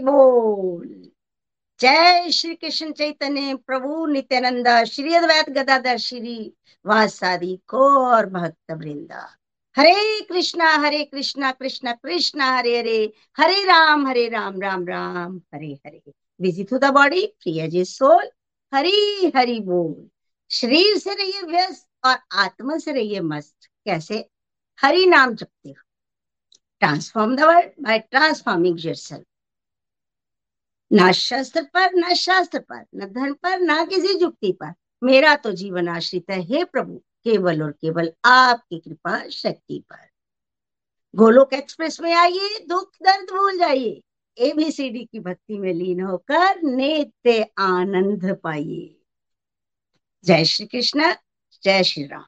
बोल। जय श्री कृष्ण चैतन्य, प्रभु नित्यानंद, श्री अद्वैत गदाधर, श्री वासादि और भक्त वृंदा। Hare Krishna Hare Krishna Krishna Krishna, Hare Hare Hare Ram Hare Ram Ram Ram, Hare Hare. Busy to the body प्रिय जी सोल हरी हरि बोल। शरीर से रहिए व्यस्त और आत्मा से रहिए मस्त। कैसे? हरि नाम जपते हो। Transform the world by transforming yourself ना शस्त्र पर, ना शास्त्र पर, न धन पर, ना किसी जुक्ति पर। मेरा तो जीवन आश्रित है, हे प्रभु, केवल और केवल आपकी कृपा शक्ति पर। गोलोक एक्सप्रेस में आइए, दुख दर्द भूल जाइए। एबीसीडी की भक्ति में लीन होकर नित्य आनंद पाइए। जय श्री कृष्ण, जय श्री राम।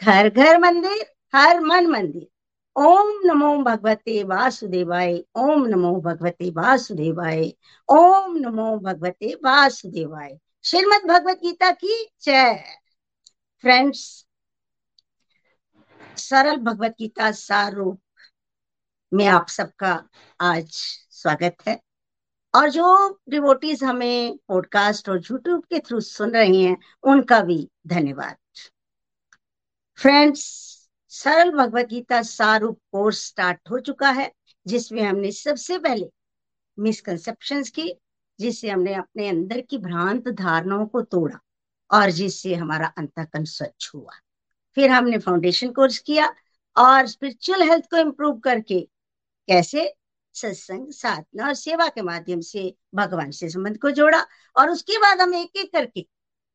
घर घर मंदिर, हर मन मंदिर। ओम नमो भगवते वासुदेवाय, ओम नमो भगवते वासुदेवाय, ओम नमो भगवते वासुदेवाय। श्रीमद भगवत गीता की जय। फ्रेंड्स सरल भगवत गीता सार रूप में आप सबका आज स्वागत है। और जो डिवोटीज हमें पॉडकास्ट और यूट्यूब के थ्रू सुन रहे हैं, उनका भी धन्यवाद। फ्रेंड्स सरल भगवत गीता सारूप कोर्स स्टार्ट हो चुका है, जिसमें हमने सबसे पहले मिसकंसेप्शन की जिससे हमने अपने अंदर की भ्रांत धारणाओं को तोड़ा और जिससे हमारा अंतकन स्वच्छ हुआ। फिर हमने फाउंडेशन कोर्स किया और स्पिरिचुअल हेल्थ को इम्प्रूव करके कैसे सत्संग, साधना और सेवा के माध्यम से भगवान से संबंध को जोड़ा और उसके बाद हम एक एक करके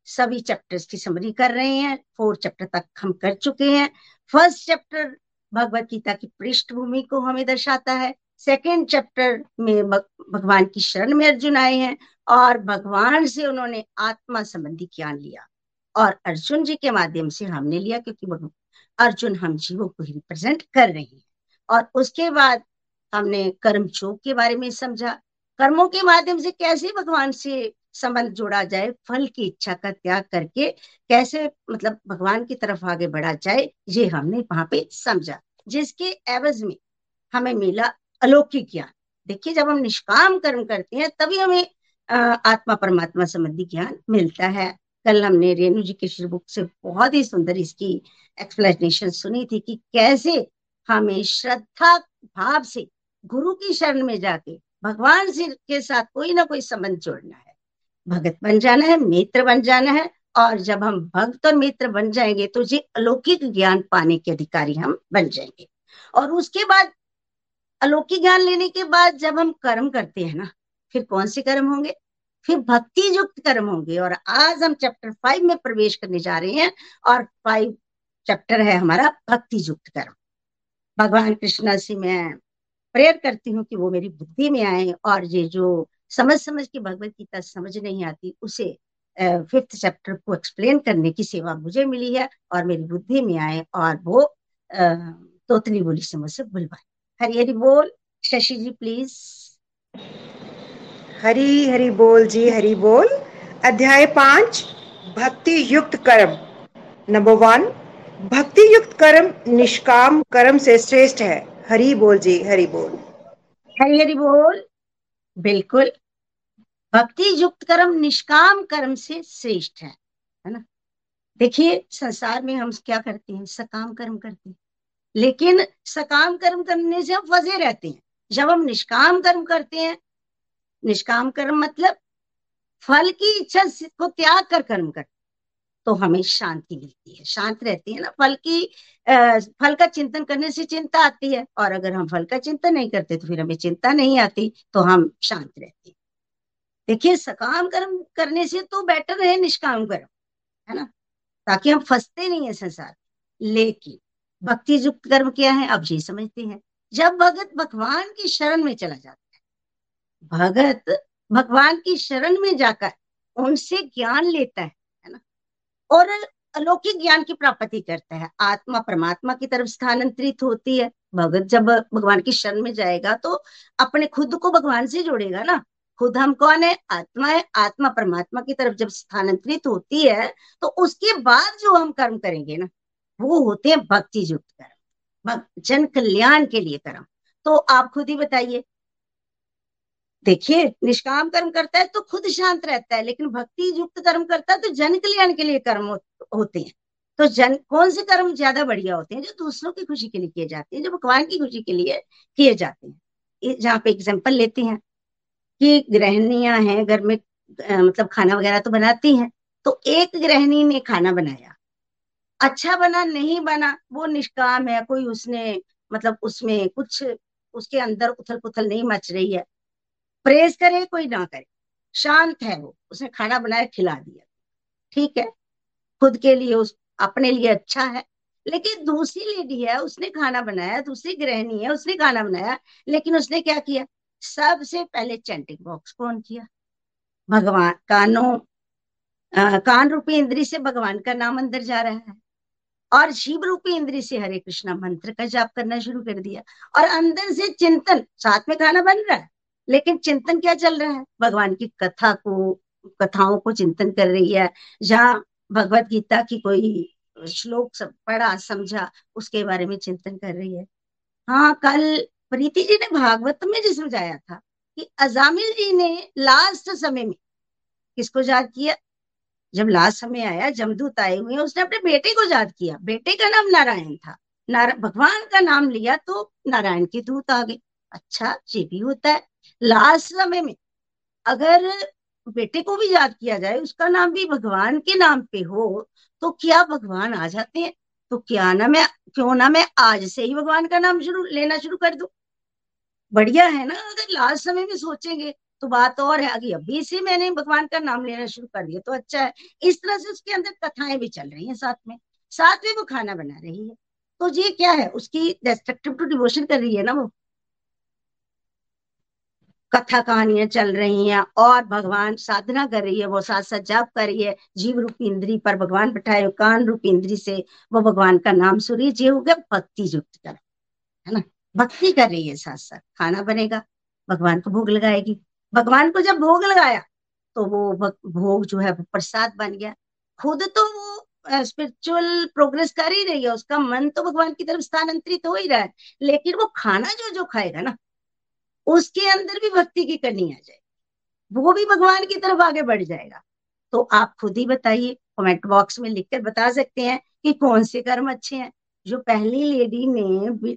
सभी चैप्टर्स की समरी कर रहे हैं। फोर चैप्टर तक हम कर चुके हैं। फ़र्स्ट चैप्टर भगवत गीता की पृष्ठभूमि को हमें दर्शाता है। सेकेंड चैप्टर में भगवान की शरण में अर्जुन आए हैं और भगवान से उन्होंने आत्मा संबंधी ज्ञान लिया और अर्जुन जी के माध्यम से हमने लिया क्योंकि अर्जुन हम जीवों को ही रिप्रेजेंट कर रहे हैं। और उसके बाद हमने कर्म चोक के बारे में समझा। कर्मों के माध्यम से कैसे भगवान से संबंध जोड़ा जाए, फल की इच्छा का त्याग करके कैसे मतलब भगवान की तरफ़ आगे बढ़ा जाए, ये हमने वहाँ पे समझा। जिसके एवज में हमें मिला अलौकिक ज्ञान। देखिए, जब हम निष्काम कर्म करते हैं, तभी हमें आत्मा परमात्मा संबंधी ज्ञान मिलता है। कल हमने रेणु जी के श्री बुक से बहुत ही सुंदर इसकी एक्सप्लेनेशन सुनी थी कि कैसे हमें श्रद्धा भाव से गुरु की शरण में जाके भगवान से के साथ कोई ना कोई संबंध जोड़ना है। भगत बन जाना है, मित्र बन जाना है, और जब हम भक्त और मित्र बन जाएँगे तो जी अलौकिक ज्ञान पाने के अधिकारी हम बन जाएँगे। और उसके बाद, अलौकिक ज्ञान लेने के बाद जब हम कर्म करते हैं ना, फिर कौन से कर्म होंगे? फिर भक्ति युक्त कर्म होंगे। और आज हम चैप्टर फाइव में प्रवेश करने जा रहे हैं, और फाइव चैप्टर है हमारा भक्ति युक्त कर्म। भगवान कृष्णा से मैं प्रेयर करती हूँ कि वो मेरी बुद्धि में आए, और ये जो समझ समझ के भगवत गीता समझ नहीं आती उसे फिफ्थ चैप्टर को एक्सप्लेन करने की सेवा मुझे मिली है और मेरी बुद्धि में आए और वो तोतली बोली से मुझसे बुलवाए हरी हरी बोल शशि जी प्लीज़ हरी हरी बोल जी हरी बोल। अध्याय पाँच भक्ति युक्त कर्म। नंबर वन भक्ति युक्त कर्म निष्काम कर्म से श्रेष्ठ है। हरी बोल जी हरी बोल। हरी हरी बोल। बिल्कुल। भक्ति युक्त कर्म निष्काम कर्म से श्रेष्ठ है है ना? देखिए, संसार में हम क्या करते हैं? सकाम कर्म करते हैं। लेकिन सकाम कर्म करने से हम फंसे रहते हैं। जब हम निष्काम कर्म करते हैं, निष्काम कर्म मतलब फल की इच्छा को त्याग कर कर्म करते तो हमें शांति मिलती है शांत रहती है ना। फल की आ, फल का चिंतन करने से चिंता आती है और अगर हम फल का चिंतन नहीं करते तो फिर हमें चिंता नहीं आती तो हम शांत रहते देखिए सकाम कर्म करने से तो बेटर है निष्काम कर्म है ना? ताकि हम फंसते नहीं है संसार लेकिन भक्ति युक्त कर्म क्या है? आप ये समझते हैं। जब भगत भगवान की शरण में चला जाता है भगत भगवान की शरण में जाकर उनसे ज्ञान लेता है और अलौकिक ज्ञान की प्राप्ति करता है। आत्मा परमात्मा की तरफ़ स्थानांतरित होती है। भगत जब भगवान की शरण में जाएगा तो अपने खुद को भगवान से जोड़ेगा ना। खुद हम कौन है? आत्मा है। आत्मा परमात्मा की तरफ़ जब स्थानांतरित होती है तो उसके बाद जो हम कर्म करेंगे ना, वो होते हैं भक्ति युक्त कर्म। जन कल्याण के लिए कर्म। तो आप खुद ही बताइए देखिए, निष्काम कर्म करता है तो खुद शांत रहता है, लेकिन भक्ति युक्त कर्म करता है तो जन कल्याण के लिए कर्म होते हैं। तो जन, कौन से कर्म ज़्यादा बढ़िया होते हैं? जो दूसरों की खुशी के लिए किए जाते हैं, जो भगवान की खुशी के लिए किए जाते हैं। जहाँ पे एग्ज़ाम्पल लेते हैं कि गृहणियाँ हैं, घर में मतलब खाना वगैरह तो बनाती हैं तो एक गृहिणी ने खाना बनाया। अच्छा बना, नहीं बना, वो निष्काम है, कोई उसने मतलब उसमें कुछ, उसके अंदर उथल पुथल नहीं मच रही है। प्रेज करे, कोई ना करे। शांत है वो। उसने खाना बनाया, खिला दिया। ठीक है? खुद के लिए उस, अपने लिए अच्छा है। लेकिन दूसरी लेडी है, उसने खाना बनाया, दूसरी गृहिणी है, उसने खाना बनाया, लेकिन उसने क्या किया? सबसे पहले चैंटिंग बॉक्स को ऑन किया। भगवान, कानों कान रूपी इंद्री से भगवान का नाम अंदर जा रहा है। और शिव रूपी इंद्री से हरे कृष्णा मंत्र का जाप करना शुरू कर दिया। और अंदर से चिंतन, साथ में खाना बन रहा है। लेकिन चिंतन क्या चल रहा है? भगवान की कथा को, कथाओं को चिंतन कर रही है। जहाँ भगवत गीता की कोई श्लोक सब पढ़ा, समझा, उसके बारे में चिंतन कर रही है। हाँ कल प्रीति जी ने भागवत में जो समझाया था कि अजामिल जी ने लास्ट समय में किसको याद किया? जब लास्ट समय आया, जमदूत आए हुए उसने अपने बेटे को याद किया। बेटे का नाम नारायण था। नारा, भगवान का नाम लिया तो नारायण की दूत आ गई अच्छा ये भी होता है। लास्ट समय में, अगर बेटे को भी याद किया जाए, उसका नाम भी भगवान के नाम पे हो तो क्या भगवान आ जाते हैं? तो क्या ना मैं, क्यों ना मैं आज से ही भगवान का नाम शुरू, लेना शुरू कर दू? बढ़िया है ना, अगर लास्ट समय में सोचेंगे तो बात और है, अभी अभी से मैंने भगवान का नाम लेना शुरू कर दिया तो अच्छा है। इस तरह से उसके अंदर कथाएँ भी चल रही हैं साथ में। साथ में वो खाना बना रही है। तो ये क्या है, उसकी डेस्ट्रक्टिव टू डिवोशन कर रही है ना वो? कथा कहानियाँ चल रही हैं और भगवान साधना कर रही है, वो साथ साथ जाप कर रही है। जीव रूप इंद्री पर भगवान बैठाए कान रूप इंद्री से वो भगवान का नाम सूर्य ये हो गया भक्ति युक्त कर है ना? भक्ति कर रही है साथ साथ। खाना बनेगा, भगवान को भोग लगाएगी। भगवान को जब भोग लगाया तो वो भोग जो है प्रसाद बन गया। खुद तो वो स्पिरिचुअल प्रोग्रेस कर ही रही है, उसका मन तो भगवान की तरफ़ स्थानांतरित हो ही रहा है। लेकिन वो खाना जो जो खाएगा ना उसके अंदर भी भक्ति की करनी आ जाएगी। वो भी भगवान की तरफ़ आगे बढ़ जाएगा। तो आप खुद ही बताइए कमेंट बॉक्स में लिखकर बता सकते हैं कि कौन से कर्म अच्छे हैं। जो पहली लेडी ने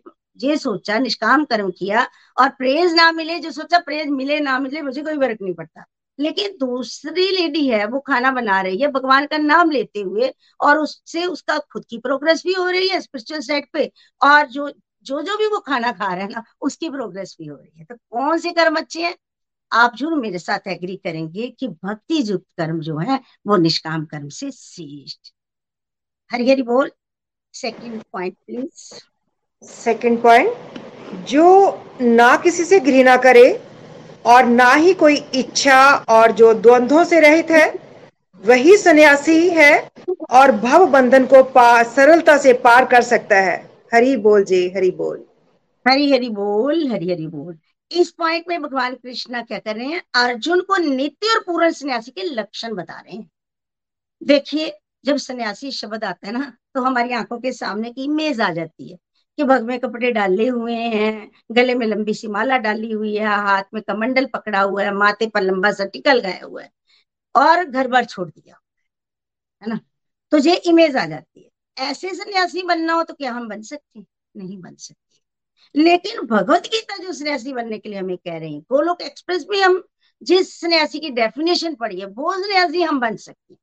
ये सोचा, निष्काम कर्म किया और प्रेज ना मिले, जो सोचा प्रेज मिले, ना मिले, मुझे कोई फ़र्क नहीं पड़ता। लेकिन दूसरी लेडी है, वो खाना बना रही है, भगवान का नाम लेते हुए और उससे उसका खुद की प्रोग्रेस भी हो रही है स्पिरिचुअल साइड पे। और जो जो जो भी वो खाना खा रहे हैं ना, उसकी प्रोग्रेस भी हो रही है। तो कौन से कर्म अच्छे हैं? आप ज़रूर मेरे साथ एग्री करेंगे कि भक्ति युक्त कर्म जो है, वो निष्काम कर्म से श्रेष्ठ। हरी बोल। Second point please second point जो ना किसी से घृणा करे और ना ही कोई इच्छा और जो द्वंद्वों से रहित है, वही सन्यासी है और भव बंधन को पार सरलता से पार कर सकता है। हरी बोल जी, हरी बोल। हरी हरी बोल, हरी हरी बोल। इस पॉइंट में भगवान कृष्णा क्या कर रहे हैं? अर्जुन को नित्य और पूर्ण सन्यासी के लक्षण बता रहे हैं। देखिए, जब सन्यासी शब्द आता है ना तो हमारी आँखों के सामने की इमेज आ जाती है कि भग में कपड़े डाले हुए हैं, गले में लंबी सी माला डाली हुई है, हाथ में कमंडल पकड़ा हुआ है, माथे पर लंबा सा टिकल गया हुआ है और घर बार छोड़ दिया। है ना? तो ये इमेज आ जाती है। ऐसे सन्यासी बनना हो तो क्या हम बन सकते नहीं बन सकते। लेकिन भगवत गीता जो सन्यासी बनने के लिए हमें कह रहे हैं, गोलोक एक्सप्रेस में हम जिस सन्यासी की डेफिनेशन पढ़ी है, वो सन्यासी हम बन सकते हैं।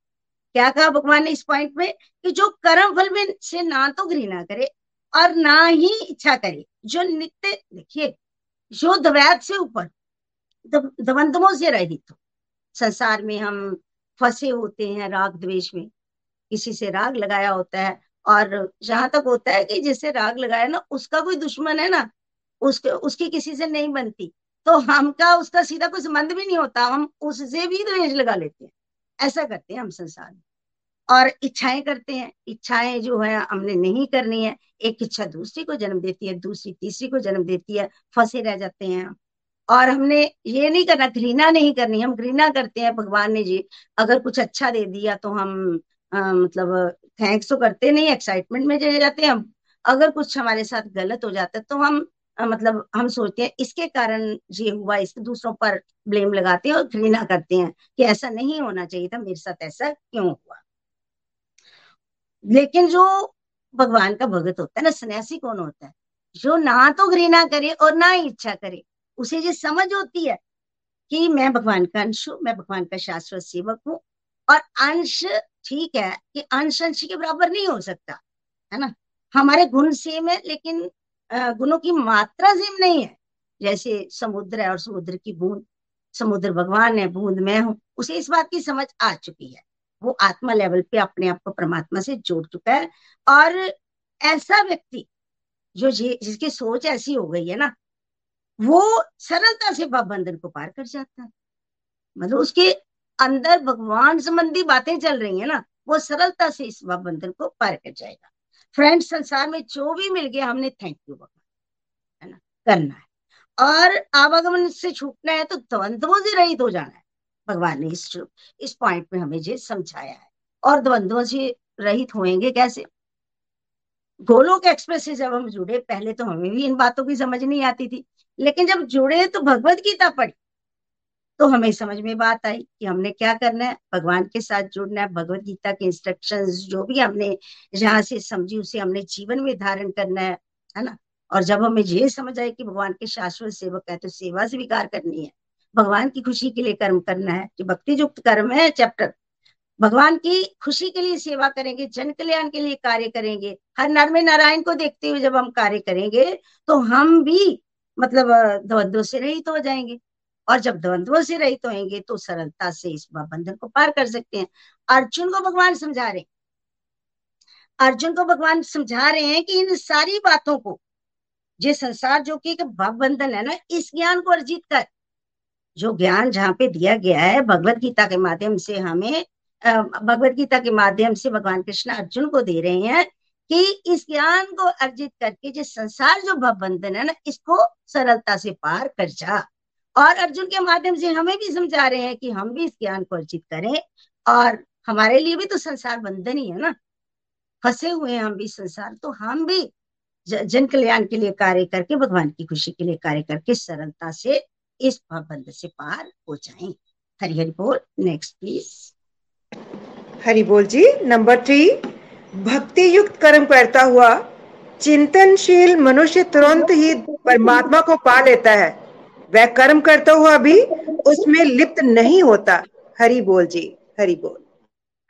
क्या कहा भगवान ने इस पॉइंट में? कि जो कर्म फल में से ना तो घृणा करे और ना ही इच्छा करे, जो नित्य, देखिए, जो द्वैत से ऊपर द्वंद्वों से रहित हो। संसार में हम फंसे होते हैं राग द्वेष में किसी से राग लगाया होता है। और जहाँ तक होता है कि जिससे राग लगाया ना, उसका कोई दुश्मन है ना, उसके, उसकी किसी से नहीं बनती। तो हमका उसका सीधा कोई संबंध भी नहीं होता, हम उससे भी द्वेष लगा लेते हैं। ऐसा करते हैं हम संसार में। और इच्छाएँ करते हैं। इच्छाएँ जो है, हमने नहीं करनी है। एक इच्छा दूसरी को जन्म देती है, दूसरी, तीसरी को जन्म देती है, फंसे रह जाते हैं और हमने ये नहीं करना, घृणा नहीं करनी, हम घृणा करते हैं भगवान ने जी। अगर कुछ अच्छा दे दिया तो हम आ, मतलब थैंक्स तो करते नहीं एक्साइटमेंट में चले जाते हैं अगर कुछ हमारे साथ गलत हो जाता है तो हम आ, मतलब हम सोचते हैं इसके कारण ये हुआ इसके दूसरों पर ब्लेम लगाते हैं और घृणा करते हैं कि ऐसा नहीं होना चाहिए था मेरे साथ ऐसा क्यों हुआ? लेकिन जो भगवान का भगत होता है ना सन्यासी कौन होता है? जो ना तो घृणा करे और ना इच्छा करे उसे ये समझ होती है कि मैं भगवान का अंश हूँ मैं भगवान का शाश्वत सेवक हूँ और अंश ठीक है कि अंश के बराबर नहीं हो सकता, है ना? हमारे गुण सेम है, लेकिन गुणों की मात्रा सेम नहीं है। जैसे समुद्र है और समुद्र की बूंद, समुद्र भगवान है, बूंद मैं हूँ, उसे इस बात की समझ आ चुकी है। वो आत्मा लेवल पे अपने आप को परमात्मा से जोड़ चुका है और ऐसा व्यक्ति, जो जिसकी सोच ऐसी हो गई है ना, वो सरलता से बंधन को पार कर जाता है। मतलब उसके अंदर भगवान संबंधी बातें चल रही है ना, वो सरलता से इस बंधन को पार कर जाएगा। फ्रेंड संसार में जो भी मिल गया, हमने थैंक यू भगवान है ना? करना है। और आवागमन से छूटना है तो द्वंद्वों से रहित हो जाना है। भगवान ने इस इस पॉइंट में हमें ये समझाया है। और द्वंद्वों से रहित होएँगे कैसे? गोलोक एक्सप्रेस से जब हम जुड़े, पहले तो हमें भी इन बातों की समझ नहीं आती थी। लेकिन जब जुड़े तो भगवत गीता पढ़ी। तो हमें समझ में बात आई कि हमने क्या करना है, भगवान के साथ जुड़ना है, भगवत गीता के इंस्ट्रक्शंस जो भी हमने जहाँ से समझी, उसे हमने जीवन में धारण करना है है ना? और जब हमें ये समझ आए कि भगवान के शाश्वत सेवक है तो सेवा स्वीकार करनी है। भगवान की खुशी के लिए कर्म करना है, जो भक्ति युक्त कर्म है चैप्टर भगवान की खुशी के लिए सेवा करेंगे, जन कल्याण के लिए कार्य करेंगे। हर नर में नारायण को देखते हुए जब हम कार्य करेंगे तो हम भी मतलब द्वंद्व से रहित हो जाएँगे। और जब द्वंद्व से रहित तो होंगे तो सरलता से इस बंधन को पार कर सकते हैं। अर्जुन को भगवान समझा रहे अर्जुन को भगवान समझा रहे हैं कि इन सारी बातों को ये संसार जो कि भव बंधन है ना, इस ज्ञान को अर्जित कर। जो ज्ञान जहाँ पे दिया गया है, भगवत गीता के माध्यम से हमें भगवत गीता के माध्यम से भगवान कृष्ण अर्जुन को दे रहे हैं कि इस ज्ञान को अर्जित करके जो संसार जो भव बंधन है ना, इसको सरलता से पार कर जा। और अर्जुन के माध्यम से हमें भी समझा रहे हैं कि हम भी इस ज्ञान को अर्जित करें और हमारे लिए भी तो संसार बंधन ही है ना। फंसे हुए हैं हम भी संसार तो हम भी जन कल्याण के लिए कार्य करके, भगवान की खुशी के लिए कार्य करके सरलता से इस पाबंद से पार हो जाए। हरि हरि बोल नेक्स्ट प्लीज़ हरि बोल जी नंबर थ्री भक्ति युक्त कर्म करता हुआ चिंतनशील मनुष्य तुरंत ही परमात्मा को पा लेता है। वह कर्म करता हुआ भी उसमें लिप्त नहीं होता। हरि बोल जी, हरि बोल।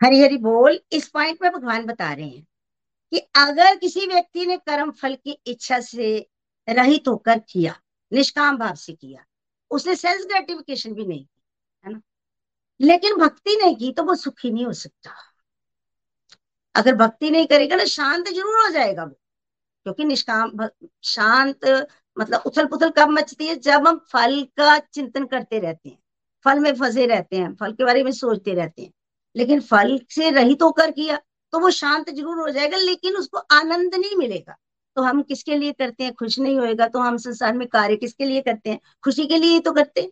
हरि हरि बोल, इस पॉइंट में भगवान बता रहे हैं कि अगर किसी व्यक्ति ने कर्म फल की इच्छा से रहित होकर किया, निष्काम भाव से किया, उसने सेल्फ ग्रेटिफिकेशन भी नहीं की है ना? लेकिन भक्ति नहीं की तो वो सुखी नहीं हो सकता। अगर भक्ति नहीं करेगा ना शांत ज़रूर हो जाएगा वो, क्योंकि निष्काम, शांत मतलब उथल पुथल कब मचती है? जब हम फल का चिंतन करते रहते हैं। फल में फंसे रहते हैं, फल के बारे में सोचते रहते हैं। लेकिन फल से रहित तो होकर किया तो वो शांत ज़रूर हो जाएगा, लेकिन उसको आनंद नहीं मिलेगा। तो हम किसके लिए करते हैं? खुश नहीं होएगा तो हम संसार में कार्य किसके लिए करते हैं? खुशी के लिए ही तो करते हैं।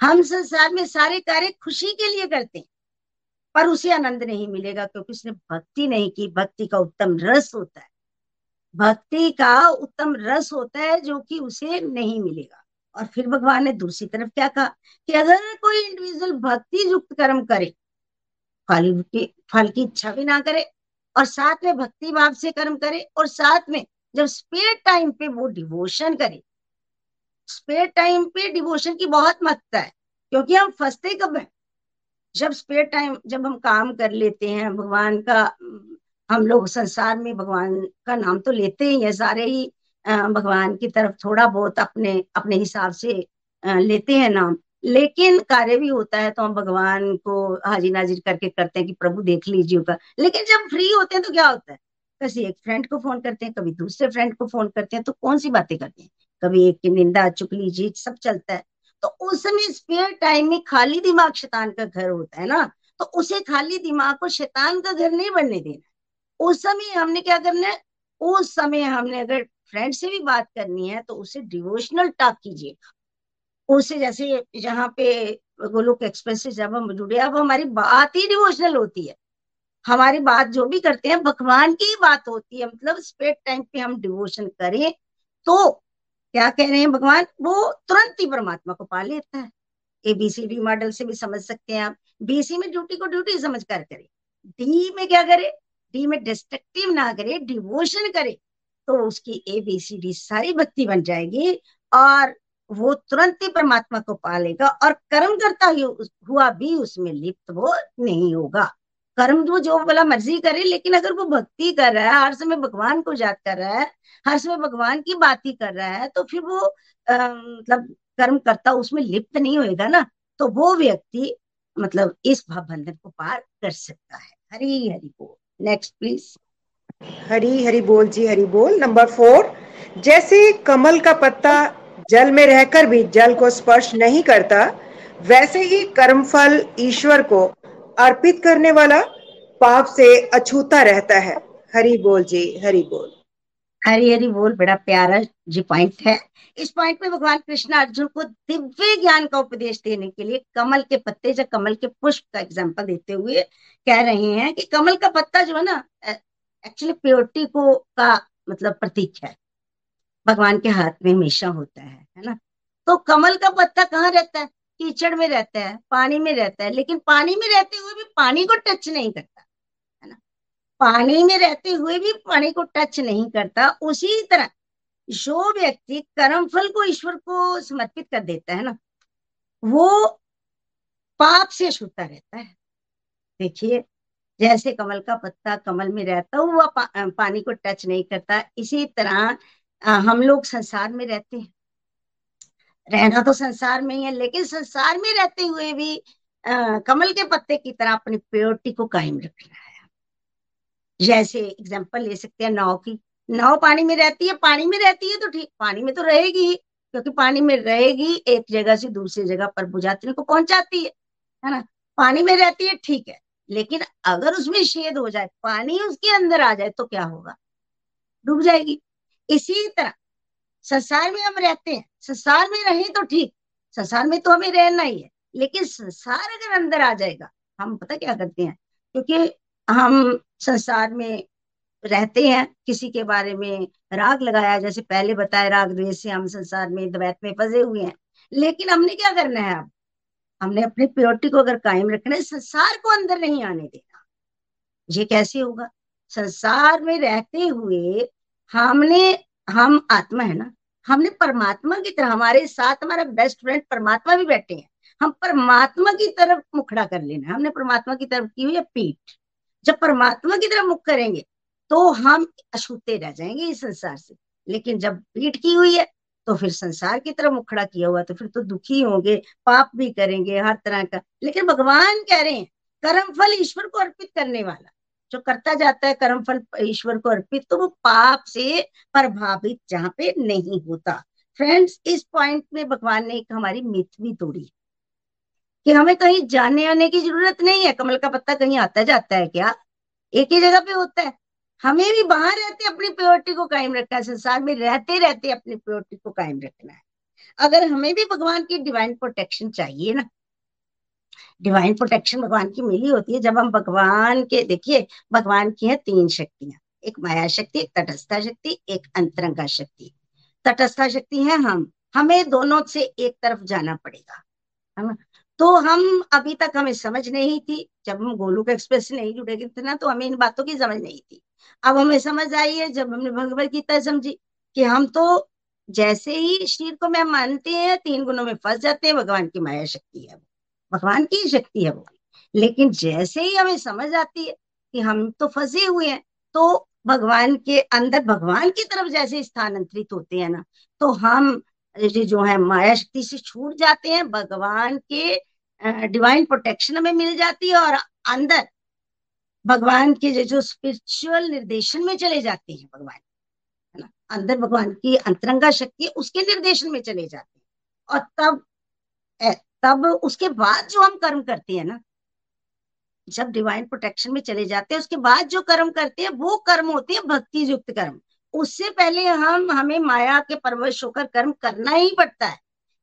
हम संसार में सारे कार्य खुशी के लिए करते हैं, पर उसे आनंद नहीं मिलेगा, क्योंकि उसने भक्ति नहीं की। भक्ति का उत्तम रस होता है। भक्ति का उत्तम रस होता है जो कि उसे नहीं मिलेगा। और फिर भगवान ने दूसरी तरफ़ क्या कहा कि अगर कोई इंडिविजुअल भक्ति युक्त कर्म करे, फल की फल की इच्छा भी ना करे, और साथ में भक्ति भाव से कर्म करे, और साथ में जब स्पेयर टाइम पे वो डिवोशन करे स्पेयर टाइम पे डिवोशन की बहुत महत्ता है, क्योंकि हम फंसते कब हैं? जब स्पेयर टाइम जब हम काम कर लेते हैं, भगवान का हम लोग संसार में भगवान का नाम तो लेते ही है, सारे ही भगवान की तरफ़ थोड़ा बहुत अपने अपने हिसाब से लेते हैं नाम। लेकिन कार्य भी होता है तो हम भगवान को हाजिर नाजिर करके करते हैं कि प्रभु देख लीजिए होगा लेकिन जब फ्री होते हैं तो क्या होता है? किसी एक फ्रेंड को फ़ोन करते हैं, कभी दूसरे फ्रेंड को फ़ोन करते हैं तो कौन सी बातें करते हैं? कभी एक की निंदा चुगली जीत सब चलता है। तो उस समय स्पेयर टाइम में खाली दिमाग शैतान का घर होता है ना? तो उसे खाली दिमाग को शैतान का घर नहीं बनने देना उस समय हमने क्या करना है? उस समय हमने अगर फ्रेंड से भी बात करनी है तो उसे डिवोशनल टॉक कीजिए। उसे जैसे जहाँ पे गोलोक एक्सप्रेस से जब हम जुड़े, अब हमारी बात ही डिवोशनल होती है। हमारी बात जो भी करते हैं, भगवान की ही बात होती है। मतलब स्पेड टाइम पे हम डिवोशन करें तो क्या कह रहे हैं भगवान? वो तुरंत ही परमात्मा को पा लेता है। एबीसीडी मॉडल से भी समझ सकते हैं आप। बीसी में ड्यूटी को ड्यूटी समझ कर करे। डी में क्या करे? डी में डिस्ट्रक्टिव ना करे डिवोशन करे तो उसकी ए बी सी डी सारी भक्ति बन जाएगी और वो तुरंत ही परमात्मा को पालेगा और कर्म करता हुआ भी उसमें लिप्त वो नहीं होगा। कर्म वो जो बोला मर्ज़ी करे, लेकिन अगर वो भक्ति कर रहा है, हर समय भगवान को याद कर रहा है, हर समय भगवान की बात ही कर रहा है तो फिर वो मतलब कर्म करता उसमें लिप्त नहीं होएगा ना तो वो व्यक्ति मतलब इस भाव बंधन को पार कर सकता है। हरी हरी बोल। नेक्स्ट प्लीज़ हरी हरी बोल जी, हरी बोल। नंबर फोर जैसे कमल का पत्ता जल में रहकर भी जल को स्पर्श नहीं करता, वैसे ही कर्मफल ईश्वर को अर्पित करने वाला पाप से अछूता रहता है। हरि बोल जी, हरि बोल। हरी हरी बोल, बड़ा प्यारा जी पॉइंट है। इस पॉइंट में भगवान कृष्ण अर्जुन को दिव्य ज्ञान का उपदेश देने के लिए कमल के पत्ते या कमल के पुष्प का एग्ज़ाम्पल देते हुए कह रहे हैं कि कमल का पत्ता जो है ना एक्चुअली प्योरिटी को का मतलब प्रतीक है। भगवान के हाथ में हमेशा होता है है ना? तो कमल का पत्ता कहाँ रहता है? कीचड़ में रहता है, पानी में रहता है, लेकिन पानी में रहते हुए भी पानी को टच नहीं करता। पानी में रहते हुए भी पानी को टच नहीं करता उसी तरह जो व्यक्ति कर्म फल को ईश्वर को समर्पित कर देता है ना वो पाप से छूटता रहता है। देखिए जैसे कमल का पत्ता कमल में रहता हुआ पा, पानी को टच नहीं करता इसी तरह हम लोग संसार में रहते हैं। रहना तो संसार में ही है लेकिन संसार में रहते हुए भी आ, कमल के पत्ते की तरह अपनी प्योरिटी को कायम रखना है। जैसे एग्ज़ाम्पल ले सकते हैं नाव की। नाव पानी में रहती है, पानी में रहती है तो ठीक, पानी में तो रहेगी ही, क्योंकि पानी में रहेगी, एक जगह से दूसरी जगह पर बुझात्री को पहुंचाती है है ना? पानी में रहती है, ठीक है, लेकिन अगर उसमें छेद हो जाए, पानी उसके अंदर आ जाए तो क्या होगा? डूब जाएगी। इसी तरह, संसार में हम रहते हैं, संसार में रहे तो ठीक, संसार में तो हमें रहना ही है, लेकिन संसार अगर अंदर आ जाएगा, हम पता क्या करते हैं? क्योंकि हम संसार में रहते हैं, किसी के बारे में राग लगाया, जैसे पहले बताया राग द्वेष से हम संसार में द्वैत में फंसे हुए हैं। लेकिन हमने क्या करना है अब? हमने अपनी प्योरिटी को अगर कायम रखना है, संसार को अंदर नहीं आने देना। ये कैसे होगा? संसार में रहते हुए हमने, हम आत्मा है ना? हमने परमात्मा की तरह, हमारे साथ हमारा बेस्ट फ्रेंड परमात्मा भी बैठे हैं। हम परमात्मा की तरफ़ मुखड़ा कर लेना हमने परमात्मा की तरफ़ की हुई है पीठ। जब परमात्मा की तरफ़ मुख करेंगे तो हम अछूते रह जाएँगे इस संसार से। लेकिन जब पीठ की हुई है तो फिर संसार की तरफ़ मुखड़ा किया हुआ तो फिर तो दुखी होंगे, पाप भी करेंगे, हर तरह का। लेकिन भगवान कह रहे हैं, कर्म फल ईश्वर को अर्पित करने वाला। जो करता जाता है कर्म फल ईश्वर को अर्पित तो वो पाप से प्रभावित जहाँ पे नहीं होता। फ्रेंड्स इस पॉइंट में भगवान ने एक हमारी मिथ भी तोड़ी। कि हमें कहीं जाने आने की ज़रूरत नहीं है? कमल का पत्ता कहीं आता जाता है क्या? एक ही जगह पे होता है। हमें भी बाहर रहते अपनी प्योरिटी को कायम रखना है। संसार में रहते रहते अपनी प्योरिटी को कायम रखना है। अगर हमें भी भगवान की डिवाइन प्रोटेक्शन चाहिए ना डिवाइन प्रोटेक्शन भगवान की मिली होती है, जब हम भगवान के, देखिए, भगवान की है तीन शक्तियाँ। एक माया शक्ति, एक तटस्था शक्ति, एक अंतरंगा शक्ति। तटस्था शक्ति है हम। हमें दोनों से एक तरफ़ जाना पड़ेगा। है ना? तो हम अभी तक हमें समझ नहीं थी, जब हम गोलुक एक्सप्रेस से नहीं जुड़े थे ना तो हमें इन बातों की समझ नहीं थी। अब हमें समझ आई है, जब हमने भगवत गीता समझी कि हम तो जैसे ही शरीर को मैं मानते हैं, तीन गुणों में फंस जाते हैं, भगवान की माया शक्ति है भगवान की शक्ति है वो। लेकिन जैसे ही हमें समझ आती है कि हम तो फंसे हुए हैं तो भगवान के अंदर, भगवान की तरफ़ जैसे स्थानांतरित होते हैं ना तो हम जो है माया शक्ति से छूट जाते हैं, भगवान के डिवाइन प्रोटेक्शन में मिल जाती है और अंदर भगवान के जो स्पिरिचुअल निर्देशन में चले जाते हैं भगवान, है ना? अंदर भगवान की अंतरंगा शक्ति उसके निर्देशन में चले जाते हैं। और तब तब उसके बाद जो हम कर्म करते हैं ना, जब डिवाइन प्रोटेक्शन में चले जाते हैं, उसके बाद जो कर्म करते हैं, वो कर्म होते हैं भक्ति युक्त कर्म। उससे पहले हम हमें माया के परवश होकर कर्म करना ही पड़ता है।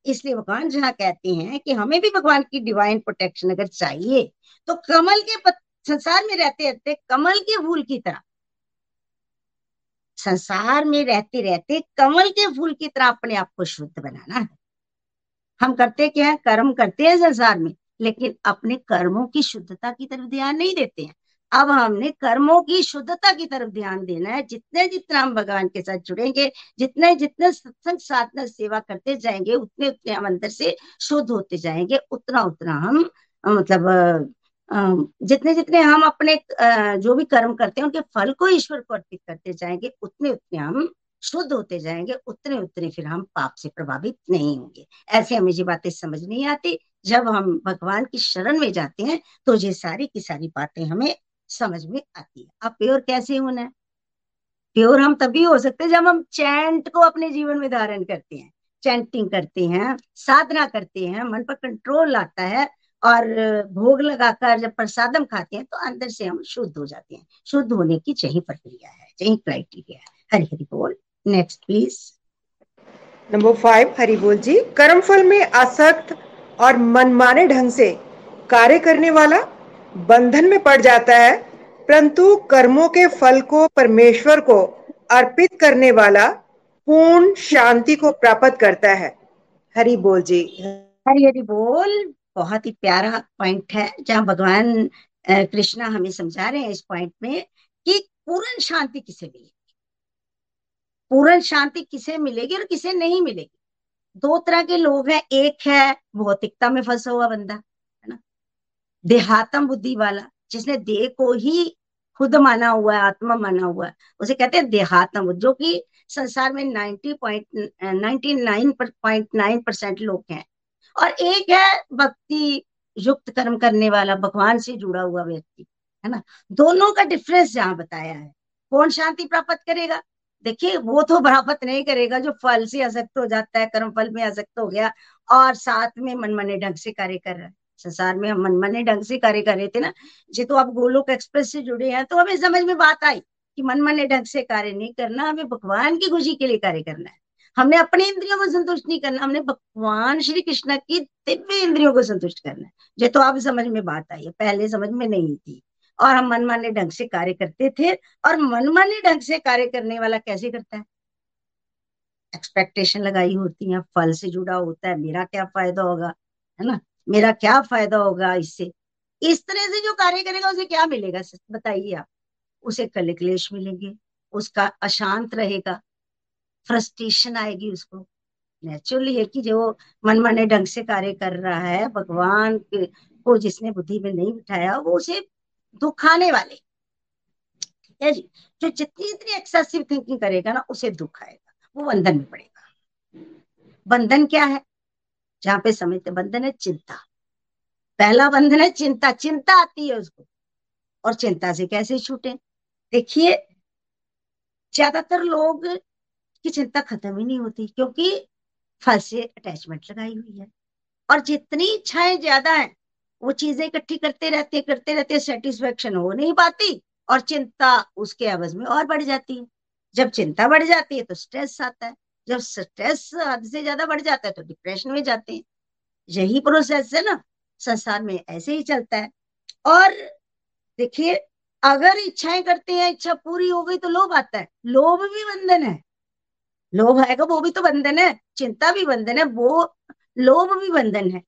इसलिए भगवान जहाँ कहते हैं कि हमें भी भगवान की डिवाइन प्रोटेक्शन अगर चाहिए तो कमल के पत, संसार में रहते रहते कमल के फूल की तरह संसार में रहते रहते कमल के फूल की तरह अपने आप को शुद्ध बनाना है। हम करते क्या है? कर्म करते हैं संसार में लेकिन अपने कर्मों की शुद्धता की तरफ़ ध्यान नहीं देते हैं। अब हमने कर्मों की शुद्धता की तरफ़ ध्यान देना है। जितने जितना हम भगवान के साथ जुड़ेंगे, जितने जितने सत्संग साधना सेवा करते जाएँगे, उतने उतने हम अंदर से शुद्ध होते जाएँगे। उतना उतना हम मतलब जितने जितने हम अपने जो भी कर्म करते हैं, उनके फल को ईश्वर को अर्पित करते जाएँगे, उतने उतने हम शुद्ध होते जाएँगे। उतने उतने फिर हम पाप से प्रभावित नहीं होंगे। ऐसे हमें ये बातें समझ नहीं आती। जब हम भगवान की शरण में जाते हैं तो ये सारी की सारी बातें हमें समझ में आती है। अब प्योर कैसे होना है प्योर हम तभी हो सकते हैं जब हम चैंट को अपने जीवन में धारण करते हैं। चैंटिंग करते हैं, साधना करते हैं, मन पर कंट्रोल आता है और भोग लगाकर जब प्रसादम खाते हैं तो अंदर से हम शुद्ध हो जाते हैं। शुद्ध होने की यही प्रक्रिया है यही क्राइटेरिया है। हरी हरी बोल। Next please number five Hari बोल जी। कर्म फल में आसक्त और मनमाने ढंग से कार्य करने वाला बंधन में पड़ जाता है, परंतु कर्मों के फल को परमेश्वर को अर्पित करने वाला पूर्ण शांति को प्राप्त करता है। हरि बोल जी। हरी हरी बोल। बहुत ही प्यारा पॉइंट है, जहाँ भगवान कृष्णा हमें समझा रहे हैं इस पॉइंट में कि पूर्ण शांति किसे मिलेगी? पूर्ण शांति किसे मिलेगी और किसे नहीं मिलेगी? दो तरह के लोग हैं, एक है भौतिकता में फंसा हुआ बंदा देहात्म बुद्धि वाला, जिसने देह को ही खुद माना हुआ है, आत्मा माना हुआ है, उसे कहते हैं देहात्म जो कि संसार में ninety point ninety nine point nine percent लोग हैं। और एक है भक्ति युक्त कर्म करने वाला, भगवान से जुड़ा हुआ व्यक्ति, है ना? दोनों का डिफरेंस जहाँ बताया है। कौन शांति प्राप्त करेगा? देखिए, वो तो प्राप्त नहीं करेगा जो फल से आसक्त हो जाता है, कर्म फल में आसक्त हो गया और साथ में मनमने ढंग से कार्य कर रहा है। संसार में हम मनमने ढंग से कार्य कर रहे थे ना जी तो आप गोलोक एक्सप्रेस से जुड़े हैं तो हमें समझ में बात आई कि मनमने ढंग से कार्य नहीं करना, हमें भगवान की खुशी के लिए कार्य करना है। हमने अपने इंद्रियों को संतुष्ट नहीं करना, हमने भगवान श्री कृष्ण की दिव्य इंद्रियों को संतुष्ट करना है। ये तो आप समझ में बात आई है पहले समझ में नहीं थी। और हम मनमाने ढंग से कार्य करते थे, और मनमाने ढंग से कार्य करने वाला कैसे करता है? एक्सपेक्टेशन लगाई होती है, फल से जुड़ा होता है, मेरा क्या फ़ायदा होगा, है ना? मेरा क्या फ़ायदा होगा इससे? इस तरह से जो कार्य करेगा, उसे क्या मिलेगा? बताइए आप। उसे कल क्लेश मिलेंगे, उसका अशांत रहेगा, फ्रस्ट्रेशन आएगी उसको। नेचुरली है कि जो मनमाने ढंग से कार्य कर रहा है, भगवान को जिसने बुद्धि में नहीं बिठाया, वो उसे दुख आने वाले जी? जितनी इतनी एक्सेसिव थिंकिंग करेगा ना, उसे दुख आएगा वो बंधन में पड़ेगा। बंधन क्या है? जहाँ पे समझते बंधन है, चिंता। पहला बंधन है, चिंता। चिंता आती है उसको। और चिंता से कैसे छूटे? देखिए, ज़्यादातर लोग की चिंता खत्म ही नहीं होती, क्योंकि फल से अटैचमेंट लगाई हुई है। और जितनी इच्छाएँ ज़्यादा है, वो चीज़ें इकट्ठी करते रहते करते रहते सेटिस्फेक्शन हो नहीं पाती और चिंता उसके आवाज़ में और बढ़ जाती है। जब चिंता बढ़ जाती है तो स्ट्रेस आता है। जब स्ट्रेस हद से ज़्यादा बढ़ जाता है तो डिप्रेशन में जाते हैं। यही प्रोसेस है ना, संसार में ऐसे ही चलता है। और देखिए, अगर इच्छाएँ करते हैं, इच्छा पूरी हो गई तो लोभ आता है। लोभ भी बंधन है। लोभ आएगा वो भी तो बंधन है। चिंता भी बंधन है। वो, लोभ भी बंधन है।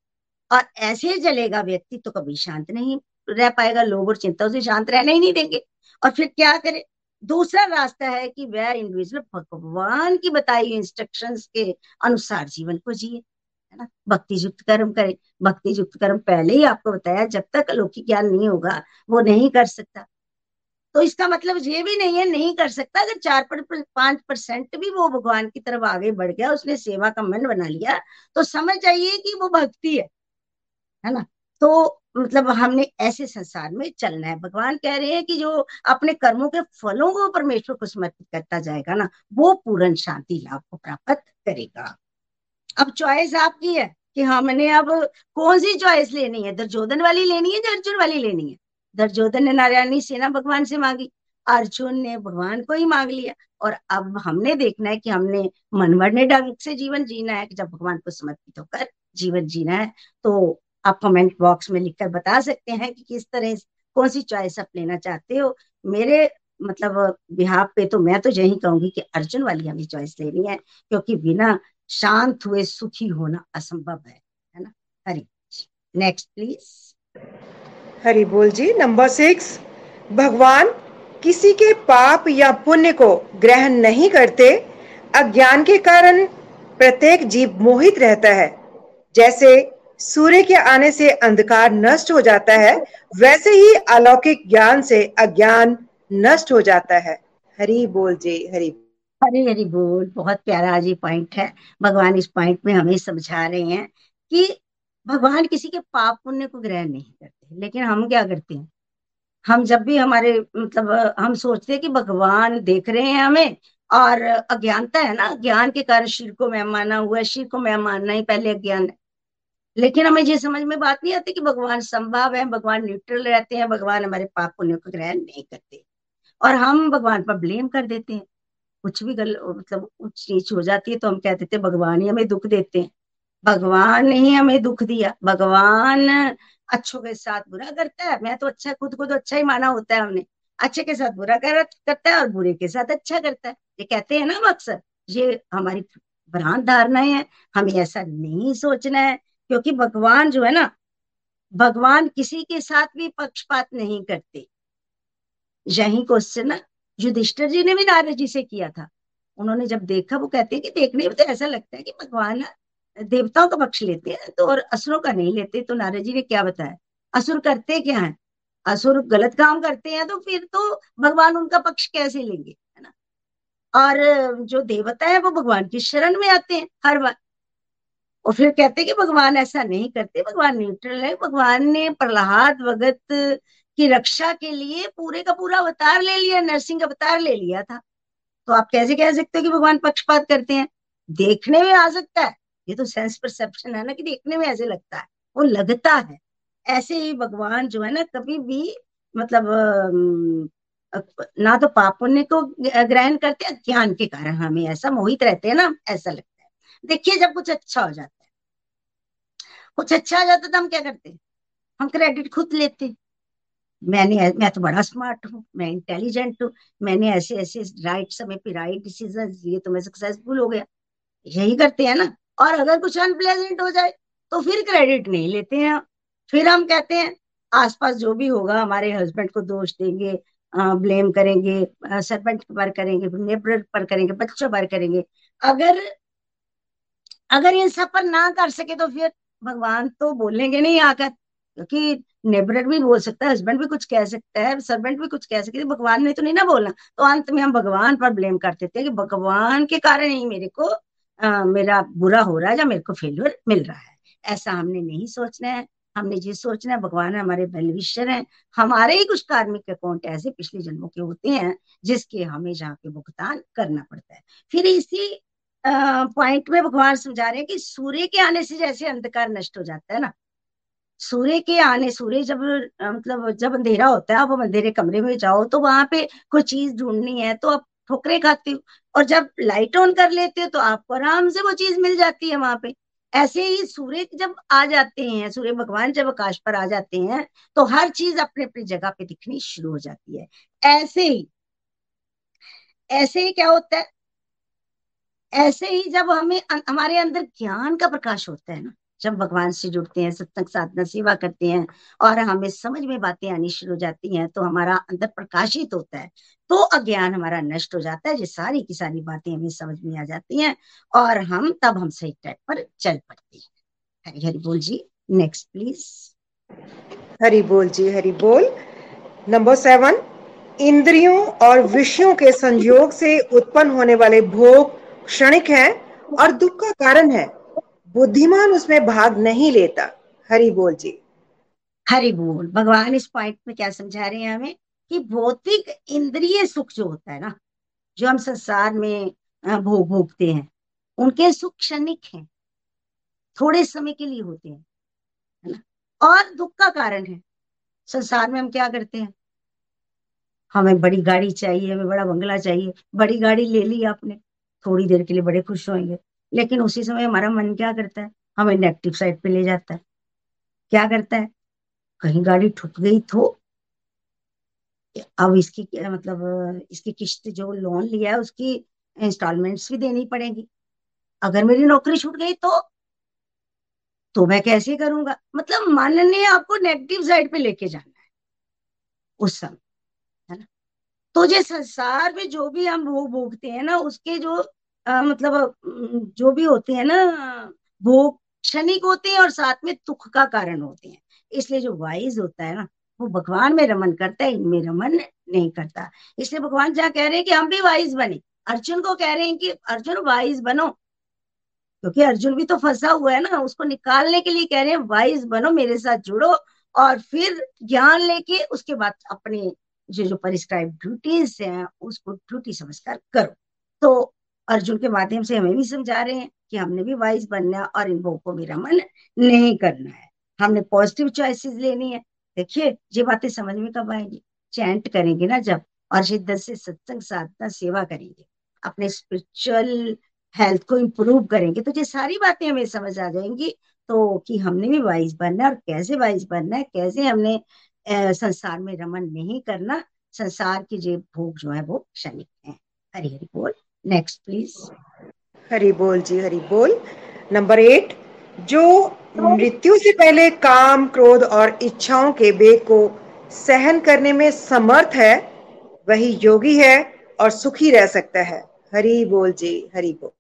और ऐसे चलेगा व्यक्ति तो कभी शांत नहीं रह पाएगा। लोभ और चिंता उसे शांत रहने ही नहीं देंगे। और फिर क्या करे? दूसरा रास्ता है कि वह इंडिविजुअल भगवान की बताई हुई इंस्ट्रक्शंस के अनुसार जीवन को जिए, है ना? भक्ति युक्त कर्म करे। भक्ति युक्त कर्म पहले ही आपको बताया, जब तक अलौकिक ज्ञान नहीं होगा, वो नहीं कर सकता। तो इसका मतलब ये भी नहीं है, नहीं कर सकता। अगर चार पर, पाँच परसेंट भी वो भगवान की तरफ़ आगे बढ़ गया, उसने सेवा का मन बना लिया तो समझ आइए कि वो भक्ति है है ना? तो मतलब हमने ऐसे संसार में चलना है। भगवान कह रहे हैं कि जो अपने कर्मों के फलों को परमेश्वर को समर्पित करता जाएगा ना, वो पूर्ण शांति लाभ को प्राप्त करेगा। अब चॉइस आपकी है कि हमने अब कौन सी चॉइस लेनी है? दुर्योधन वाली लेनी है या अर्जुन वाली लेनी है? दुर्योधन ने नारायणी सेना भगवान से मांगी, अर्जुन ने भगवान को ही मांग लिया और अब हमने देखना है कि हमने मनमरने ढंग से जीवन जीना है जब भगवान को समर्पित होकर जीवन जीना है तो आप कमेंट बॉक्स में लिखकर बता सकते हैं कि किस तरह कौन सी चॉइस आप लेना चाहते हो। मेरे मतलब बिहार पे तो मैं तो यही कहूँगी कि अर्जुन वाली हमें चॉइस लेनी है, क्योंकि बिना शांत हुए, सुखी होना असंभव है है ना? हरी नेक्स्ट प्लीज़ हरी बोल जी नंबर सिक्स भगवान किसी के पाप या पुण्य को ग्रहण नहीं करते, अज्ञान के कारण प्रत्येक जीव मोहित रहता है। जैसे सूर्य के आने से अंधकार नष्ट हो जाता है, वैसे ही अलौकिक ज्ञान से अज्ञान नष्ट हो जाता है। हरी बोल जी, हरी। हरी हरी बोल, बहुत प्यारा जी पॉइंट है। भगवान इस पॉइंट में हमें समझा रहे हैं कि भगवान किसी के पाप पुण्य को ग्रहण नहीं करते, लेकिन हम क्या करते हैं? हम जब भी हमारे मतलब हम सोचते हैं कि भगवान देख रहे हैं हमें, और अज्ञानता है ना, ज्ञान के कारण शिर को मैं माना हुआ है, शिर को मैं मानना ही पहले अज्ञान है। लेकिन हमें ये समझ में बात नहीं आती कि भगवान संभव है भगवान न्यूट्रल रहते हैं भगवान हमारे पाप पुण्य को ग्रहण नहीं करते। और हम भगवान पर ब्लेम कर देते हैं। कुछ भी गल मतलब कुछ चीज़ हो जाती है तो हम कह देते हैं भगवान ही हमें दुख देते हैं। भगवान ही हमें दुख दिया। भगवान अच्छों के साथ बुरा करता है। मैं तो अच्छा खुद को तो अच्छा ही माना होता है हमने। अच्छे के साथ बुरा कर, करता है और बुरे के साथ अच्छा करता है। ये कहते हैं ना अक्सर ये हमारी भ्रांत धारणाएँ हैं। हमें ऐसा नहीं सोचना है। क्योंकि भगवान जो है ना, भगवान किसी के साथ भी पक्षपात नहीं करते। यही क्वेश्चन ना, युधिष्ठर जी ने भी नारद जी से किया था। उन्होंने जब देखा, वो कहते हैं कि देखने में तो ऐसा लगता है कि भगवान देवताओं का पक्ष लेते हैं तो और असुरों का नहीं लेते। तो नारद जी ने क्या बताया? असुर करते क्या है? असुर गलत काम करते हैं तो फिर तो भगवान उनका पक्ष कैसे लेंगे, है ना? और जो देवता है वो भगवान की शरण में आते हैं हर बार। और फिर कहते हैं कि भगवान ऐसा नहीं करते, भगवान न्यूट्रल है, भगवान ने प्रहलाद, भगत की रक्षा के लिए पूरे का पूरा अवतार ले लिया, नरसिंह का अवतार ले लिया था। तो आप कैसे कह सकते हो कि भगवान पक्षपात करते हैं? देखने में आ सकता है। ये तो सेंस परसेप्शन है ना कि देखने में ऐसे लगता है। वो लगता है। ऐसे ही भगवान जो है ना, कभी भी मतलब ना तो पाप पुण्य को ग्रहण करते हैं ज्ञान के कारण हमें ऐसा मोहित रहते हैं ना, ऐसा लगता देखिए जब कुछ अच्छा हो जाता है। कुछ अच्छा हो जाता तो हम क्या करते हम क्रेडिट खुद लेते मैंने, मैं तो बड़ा स्मार्ट हूँ, मैं इंटेलिजेंट हूँ, मैंने ऐसे ऐसे राइट समय पे राइट डिसीज़न लिए तो मैं सक्सेसफुल हो गया। यही करते हैं ना। और अगर कुछ अनप्लेजेंट हो जाए तो फिर क्रेडिट नहीं लेते हैं फिर हम कहते हैं, आसपास जो भी होगा, हमारे हस्बैंड को दोष देंगे ब्लेम करेंगे सरपेंट पर करेंगे नेबर पर करेंगे, बच्चों पर करेंगे। अगर अगर इन सब पर ना कर सके तो फिर भगवान तो बोलेंगे नहीं आकर क्योंकि नेबर भी बोल सकता है हस्बैंड भी कुछ कह सकता है सर्वेंट भी कुछ कह सकते है भगवान ने तो नहीं ना बोलना तो अंत में हम भगवान पर ब्लेम कर देते हैं कि भगवान के कारण ही मेरे को आ, मेरा बुरा हो रहा है या मेरे को फेलियर मिल रहा है। ऐसा हमने नहीं सोचना है। हमने ये सोचना है भगवान हमारे बेनिफिशियर हैं। हमारे ही कुछ कार्मिक अकाउंट ऐसे पिछले जन्मों के होते हैं जिसके हमें जहाँ पे भुगतान करना पड़ता है। फिर इसी पॉइंट में भगवान समझा रहे हैं कि सूर्य के आने से जैसे अंधकार नष्ट हो जाता है ना। सूर्य के आने, सूर्य जब मतलब जब अंधेरा होता है, आप अंधेरे कमरे में जाओ तो वहाँ पे कोई चीज़ ढूंढनी है तो आप ठोकरे खाते हो और जब लाइट ऑन कर लेते हो तो आपको आराम से वो चीज़ मिल जाती है वहाँ पे। ऐसे ही सूर्य जब आ जाते हैं, सूर्य भगवान जब आकाश पर आ जाते हैं तो हर चीज़ अपने अपनी जगह पे दिखनी शुरू हो जाती है। ऐसे ही ऐसे ही क्या होता है? ऐसे ही जब हमें हमारे अंदर ज्ञान का प्रकाश होता है ना, जब भगवान से जुड़ते हैं, सत्संग साधना, सेवा करते हैं और हमें समझ में बातें आनी शुरू हो जाती हैं तो हमारा अंदर प्रकाशित होता है तो अज्ञान हमारा नष्ट हो जाता है, ये सारी की सारी बातें हमें समझ में आ जाती हैं और हम तब हम सही ट्रैक पर चल पड़ते हैं। हरी हरी बोल जी नेक्स्ट प्लीज़ हरी बोल जी, हरी बोल। नंबर सेवन इंद्रियों और विषयों के संयोग से उत्पन्न होने वाले भोग क्षणिक है और दुख का कारण है। बुद्धिमान उसमें भाग नहीं लेता। हरि बोल जी। हरि बोल। भगवान इस पॉइंट में क्या समझा रहे हैं हमें? कि भौतिक इंद्रिय सुख जो होता है ना, जो हम संसार में भोग भोगते हैं, उनके सुख क्षणिक हैं। थोड़े समय के लिए होते हैं, है ना? और दुख का कारण है। संसार में हम क्या करते हैं? हमें बड़ी गाड़ी चाहिए, हमें बड़ा बंगला चाहिए, बड़ी गाड़ी ले ली आपने। थोड़ी देर के लिए बड़े खुश होंगे। लेकिन उसी समय हमारा मन क्या करता है? हमें नेगेटिव साइड पे ले जाता है। क्या करता है? कहीं गाड़ी ठुक गई तो अब इसकी मतलब इसकी किश्त जो लोन लिया है, उसकी इंस्टॉलमेंट्स भी देनी पड़ेगी। अगर मेरी नौकरी छूट गई तो तो मैं कैसे करूँगा? मतलब मन ने आपको नेगेटिव साइड पे लेके जाना है। उस समय। तो जो संसार में जो भी हम भोग भोगते हैं ना उसके जो आ, मतलब जो भी होते हैं ना भोग क्षणिक होते हैं और साथ में दुख का कारण होते हैं। इसलिए जो वाइज होता है ना वो भगवान में रमन करता है इनमें रमन नहीं करता। इसलिए भगवान जहाँ कह रहे हैं कि हम भी वाइज बने। अर्जुन को कह रहे हैं कि अर्जुन वाइज बनो। क्योंकि अर्जुन भी तो फंसा हुआ है ना उसको निकालने के लिए कह रहे हैं वाइज बनो मेरे साथ जुड़ो और फिर ज्ञान लेके उसके बाद अपने जो जो परिस्क्राइब ड्यूटीज़ हैं, उसको ड्यूटी समझकर करो। तो अर्जुन के माध्यम से हमें भी समझा रहे हैं कि हमने भी वाइज बनना है और इन भोग को भी रमन नहीं करना है। हमने पॉजिटिव चॉइसेस लेनी है। देखिए, ये बातें समझ में कब आएँगी? चैंट करेंगे ना जब, और शिद्दत से सत्संग साधना सेवा करेंगे। अपने स्पिरिचुअल हेल्थ को इम्प्रूव करेंगे। तो ये सारी बातें हमें समझ आ जाएँगी। तो कि हमने भी वाइज बनना है और कैसे वाइज बनना है, कैसे हमने संसार में रमन नहीं करना संसार की जो भोग जो है वो क्षणिक है। हरी हरी बोल। नेक्स्ट प्लीज़ हरी बोल जी हरी बोल। नंबर एट जो मृत्यु से पहले काम क्रोध और इच्छाओं के बेग को सहन करने में समर्थ है वही योगी है और सुखी रह सकता है। हरी बोल जी हरी बोल।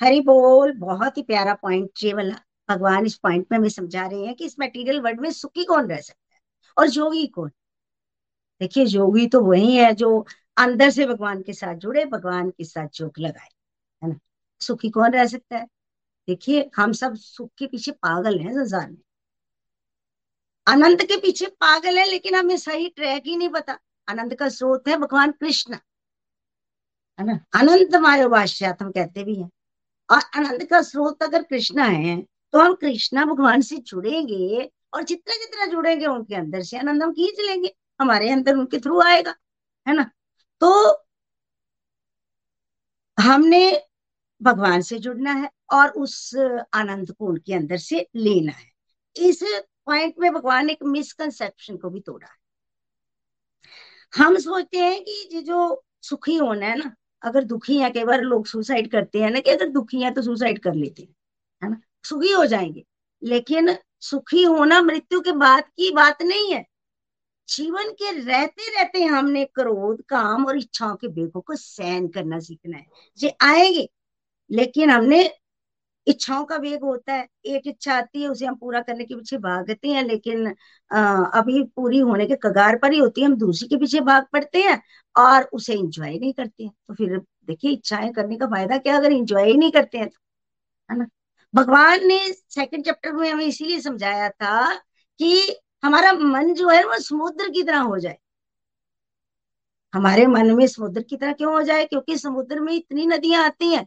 हरी बोल बहुत ही प्यारा पॉइंट ये वाला भगवान इस पॉइंट में हमें समझा रहे हैं कि इस मटेरियल वर्ल्ड में सुखी कौन रह सकता और योगी कौन देखिए योगी तो वही है जो अंदर से भगवान के साथ जुड़े, भगवान के साथ जोक लगाए, है ना? सुखी कौन रह सकता है? देखिए, हम सब सुख के पीछे पागल हैं संसार में। आनंद के पीछे पागल है, लेकिन हमें सही ट्रैक ही नहीं पता। आनंद का स्रोत है भगवान कृष्ण, है ना? अनंत मायो हम कहते भी हैं। और आनंद का स्रोत अगर कृष्णा है तो हम कृष्णा भगवान से जुड़ेंगे और जितना जितना जुड़ेंगे उनके अंदर से आनंद हम खींच लेंगे, हमारे अंदर उनके थ्रू आएगा, है ना? तो हमने भगवान से जुड़ना है और उस आनंद को उनके अंदर से लेना है। इस पॉइंट में भगवान एक मिसकंसेप्शन को भी तोड़ा है। हम सोचते हैं कि ये जो सुखी होना है ना, अगर दुखी है, कई बार लोग सुसाइड करते हैं ना, कि अगर दुखी है तो सुसाइड कर लेते हैं, है ना? सुखी हो जाएँगे, लेकिन सुखी होना मृत्यु के बाद की बात नहीं है। जीवन के रहते रहते हमने क्रोध काम और इच्छाओं के बेगों को सहन करना सीखना है। ये आएँगे लेकिन हमने इच्छाओं का वेग होता है। एक इच्छा आती है उसे हम पूरा करने के पीछे भागते हैं लेकिन आ, अभी पूरी होने के कगार पर ही होती है। हम दूसरी के पीछे भाग पड़ते हैं और उसे इंजॉय नहीं करते हैं। तो फिर देखिए इच्छाएँ करने का फ़ायदा क्या? अगर इंजॉय ही नहीं करते हैं तो है ना? भगवान ने सेकंड चैप्टर में हमें इसीलिए समझाया था कि हमारा मन जो है वो समुद्र की तरह हो जाए। हमारे मन में समुद्र की तरह क्यों हो जाए? क्योंकि समुद्र में इतनी नदियाँ आती हैं,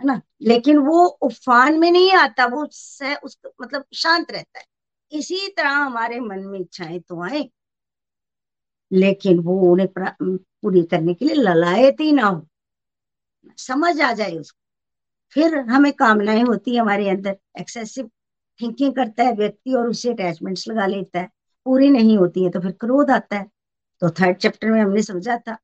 है ना? लेकिन वो उफान में नहीं आता, वो सह, उस मतलब शांत रहता है। इसी तरह हमारे मन में इच्छाएँ तो आए, लेकिन वो उन्हें पूरी करने के लिए ललायत ही ना हो। समझ आ जाए उसको। फिर हमें कामनाएँ होती है हमारे अंदर। एक्सेसिव थिंकिंग करता है व्यक्ति और उससे अटैचमेंट्स लगा लेता है। पूरी नहीं होती है तो फिर क्रोध आता है। तो थर्ड चैप्टर में हमने समझा था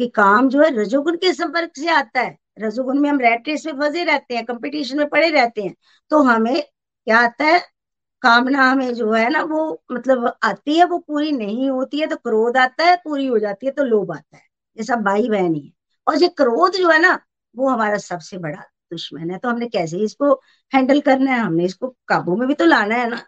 कि काम जो है रजोगुण के संपर्क से आता है। रजोगुण में हम रेट रेस में फंसे रहते हैं कंपटीशन में पड़े रहते हैं। तो हमें क्या आता है? कामना हमें जो है ना वो मतलब आती है, वो पूरी नहीं होती है तो क्रोध आता है, पूरी हो जाती है तो लोभ आता है। ये सब भाई बहन ही है। और ये क्रोध जो है ना वो हमारा सबसे बड़ा दुश्मन है तो हमने कैसे इसको हैंडल करना है? हमने इसको काबू में भी तो लाना है ना।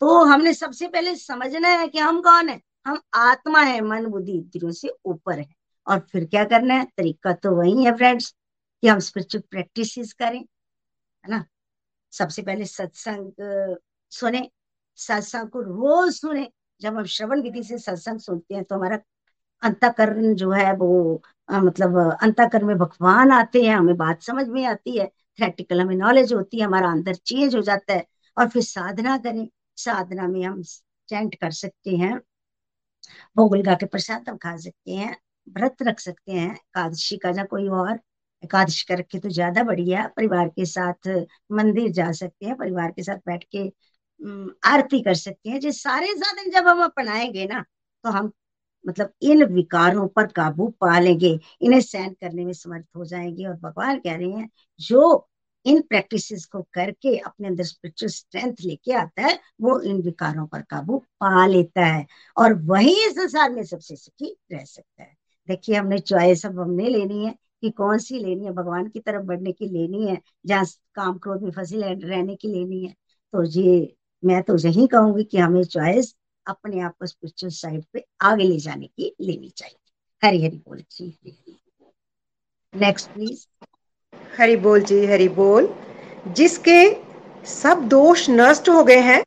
तो हमने सबसे पहले समझना है कि हम कौन है? हम आत्मा है, मन, बुद्धि इंद्रियों से ऊपर है। और फिर क्या करना है? तरीका तो वही है फ्रेंड्स कि हम स्पिरिचुअल प्रैक्टिस करें, है ना? सबसे पहले सत्संग, सुने, सत्संग को रोज सुने। जब हम श्रवण विधि से सत्संग सुनते हैं तो हमारा अंतकरण जो है वो आ, मतलब अंतकरण में भगवान आते हैं हमें बात समझ में आती है थ्रेटिकल हमें नॉलेज होती है हमारा अंदर चेंज हो जाता है और फिर साधना करें साधना में हम चैंट कर सकते हैं भोगल गा के प्रसाद हम खा सकते हैं व्रत रख सकते हैं एकादशी का या कोई और एकादशी का रखे तो ज़्यादा बढ़िया परिवार के साथ मंदिर जा सकते हैं परिवार के साथ बैठ के आरती कर सकते हैं जो सारे साधन जब हम अपनाएँगे ना तो हम मतलब इन विकारों पर काबू पा लेंगे, इन्हें सहन करने में समर्थ हो जाएँगे और भगवान कह रहे हैं, जो इन प्रैक्टिसेस को करके अपने अंदर स्पिरिचुअल स्ट्रेंथ लेके आता है, वो इन विकारों पर काबू पा लेता है और वही संसार में सबसे सुखी रह सकता है। देखिए, हमने चॉइस अब हमने लेनी है कि कौन सी लेनी है? भगवान की तरफ़ बढ़ने की लेनी है, जहाँ काम क्रोध में फंसे रहने की लेनी है। तो ये मैं तो यही कहूँगी कि हमें चॉइस अपने आप को स्पिरिचुअल साइड पे आगे ले जाने की लेनी चाहिए। हरी हरी बोल जी। नेक्स्ट प्लीज़ हरी बोल जी हरी बोल। जिसके सब दोष नष्ट हो गए हैं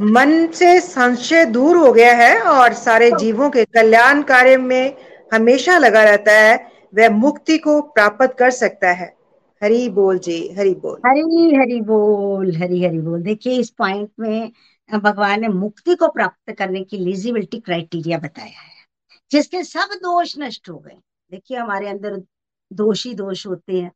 मन से संशय दूर हो गया है और सारे जीवों के कल्याण कार्य में हमेशा लगा रहता है वह मुक्ति को प्राप्त कर सकता है। हरी बोल जी हरी बोल। हरी हरी बोल हरी हरी बोल। देखिए इस पॉइंट में भगवान ने मुक्ति को प्राप्त करने की लिजिबिलिटी क्राइटेरिया बताया है, जिसके सब दोष नष्ट हो गए। देखिए, हमारे अंदर दोषी दोष होते हैं,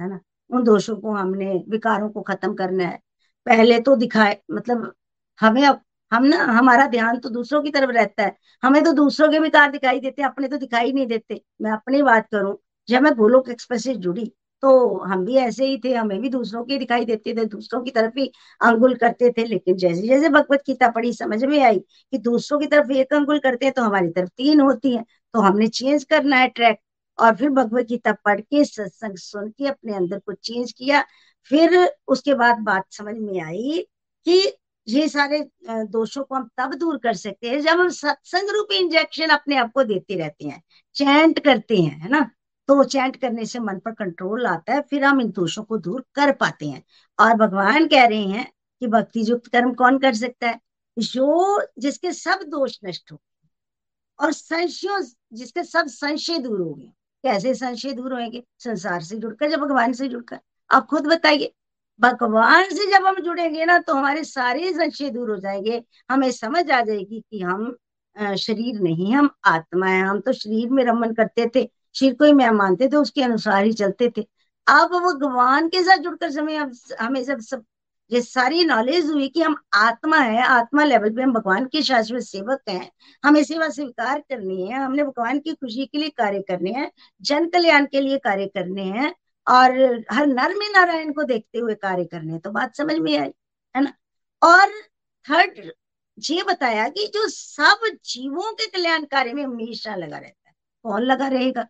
है ना? उन दोषों को हमने, विकारों को खत्म करना है। पहले तो दिखाए मतलब हमें अब, हम ना, हमारा ध्यान तो दूसरों की तरफ़ रहता है। हमें तो दूसरों के विकार दिखाई देते, अपने तो दिखाई नहीं देते। मैं अपनी बात करूँ, जब मैं गोलोक एक्सप्रेस से जुड़ी तो हम भी ऐसे ही थे, हमें भी दूसरों के दिखाई देते थे, दूसरों की तरफ़ ही अंगुल करते थे। लेकिन जैसे जैसे भगवत गीता पढ़ी, समझ में आई कि दूसरों की तरफ़ एक अंगुल करते हैं तो हमारी तरफ़ तीन होती है। तो हमने चेंज करना है ट्रैक और फिर भगवत गीता पढ़ के, सत्संग सुन के, अपने अंदर को चेंज किया। फिर उसके बाद बात समझ में आई कि ये सारे दोषों को हम तब दूर कर सकते हैं जब हम सत्संग रूपी इंजेक्शन अपने आप को देते रहते हैं चैंट करते हैं, है ना? तो चैंट करने से मन पर कंट्रोल आता है, फिर हम इन दोषों को दूर कर पाते हैं। और भगवान कह रहे हैं कि भक्ति युक्त कर्म कौन कर सकता है? जो जिसके सब दोष नष्ट हो और संशयों, जिसके सब संशय दूर हो गए। कैसे संशय दूर होंगे संसार से जुड़कर, जब भगवान से जुड़कर। आप खुद बताइए। भगवान से जब हम जुड़ेंगे ना तो हमारे सारे संशय दूर हो जाएँगे। हमें समझ आ जाएगी कि हम शरीर नहीं, हम आत्मा है। हम तो शरीर में रमन करते थे। शिर को ही मैं मानते थे उसके अनुसार ही चलते थे। अब भगवान के साथ जुड़कर समय हमें जब सब ये सारी नॉलेज हुई कि हम आत्मा है, आत्मा लेवल पे हम भगवान के शाश्वत सेवक हैं। हमें सेवा स्वीकार करनी है, हमने भगवान की खुशी के लिए कार्य करने हैं, जन कल्याण के लिए कार्य करने हैं, और हर नर में नारायण को देखते हुए कार्य करने तो बात समझ में आई, है ना? और थर्ड ये बताया कि जो सब जीवों के कल्याण कार्य में हमेशा लगा रहता है। कौन लगा रहेगा?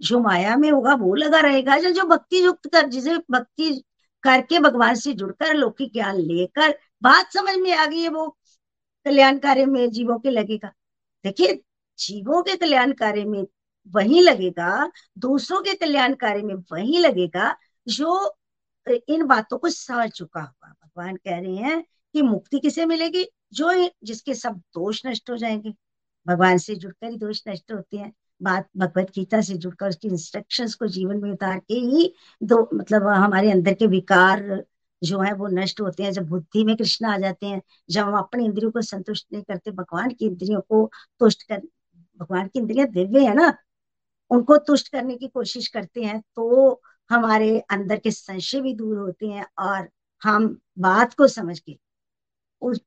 जो माया में होगा वो लगा रहेगा। जो जो भक्ति युक्त कर, जिसे भक्ति करके भगवान से जुड़कर, लौकिक ज्ञान लेकर, बात समझ में आ गई है वो कल्याण कार्य में जीवों के लगेगा। देखिए, जीवों के कल्याण कार्य में वही लगेगा, दूसरों के कल्याण कार्य में वही लगेगा, जो इन बातों को समझ चुका होगा। भगवान कह रहे हैं कि मुक्ति किसे मिलेगी? जो जिसके सब दोष नष्ट हो जाएँगे। भगवान से जुड़कर ही दोष नष्ट होते हैं। बात भगवत गीता से जुड़कर उसकी इंस्ट्रक्शंस को जीवन में उतार के ही दो मतलब हमारे अंदर के विकार जो है, वो नष्ट होते हैं। जब बुद्धि में कृष्ण आ जाते हैं, जब हम अपने इंद्रियों को संतुष्ट नहीं करते, भगवान की इंद्रियों को तुष्ट कर, भगवान की इंद्रिया दिव्य है ना, उनको तुष्ट करने की कोशिश करते हैं तो हमारे अंदर के संशय भी दूर होते हैं और हम बात को समझ के उस,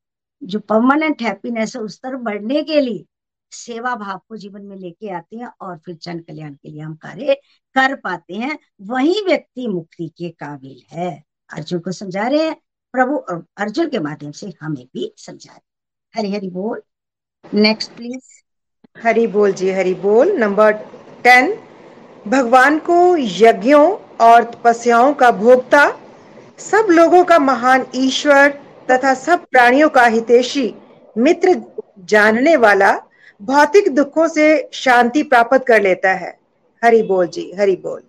जो परमानेंट हैप्पीनेस है, उस तरफ़ बढ़ने के लिए सेवा भाव को जीवन में लेके आते हैं और फिर जन कल्याण के लिए हम कार्य कर पाते हैं। वही व्यक्ति मुक्ति के काबिल है। अर्जुन को समझा रहे हैं। प्रभु अर्जुन के माध्यम से हमें भी समझा रहे हरी हरी बोल। नेक्स्ट प्लीज़ हरी बोल जी, हरी बोल। नंबर टेन भगवान को यज्ञों और तपस्याओं का भोक्ता, सब लोगों का महान ईश्वर तथा सब प्राणियों का हितेशी मित्र जानने वाला भौतिक दुखों से शांति प्राप्त कर लेता है। हरि बोल जी, हरि बोल।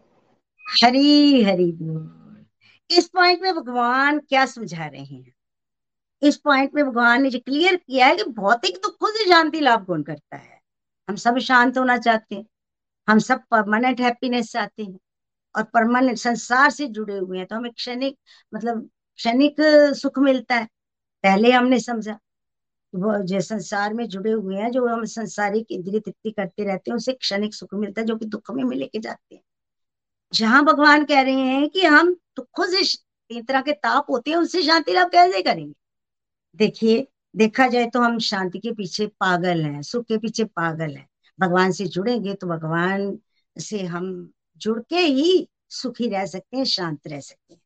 हरी हरी बोल। इस पॉइंट में भगवान क्या समझा रहे हैं? इस पॉइंट में भगवान ने जो क्लियर किया है कि भौतिक दुखों से शांति लाभ कौन करता है? हम सब शांत होना चाहते हैं। हम सब परमानेंट हैप्पीनेस चाहते हैं। और परमानेंट संसार से जुड़े हुए हैं तो हमें क्षणिक मतलब क्षणिक सुख मिलता है। पहले हमने समझा वो जो संसार में जुड़े हुए हैं, जो हम संसारिक इंद्रिय तृप्ति करते रहते हैं उसे क्षणिक सुख मिलता है, जो कि दुख में लेके जाते हैं। जहाँ भगवान कह रहे हैं कि हम दुखों से तीन तरह के ताप होते हैं उससे शांति लाभ कैसे करेंगे? देखिए, देखा जाए तो हम शांति के पीछे पागल हैं, सुख के पीछे पागल हैं। भगवान से जुड़ेंगे तो भगवान से हम जुड़ के ही सुखी रह सकते हैं, शांत रह सकते हैं।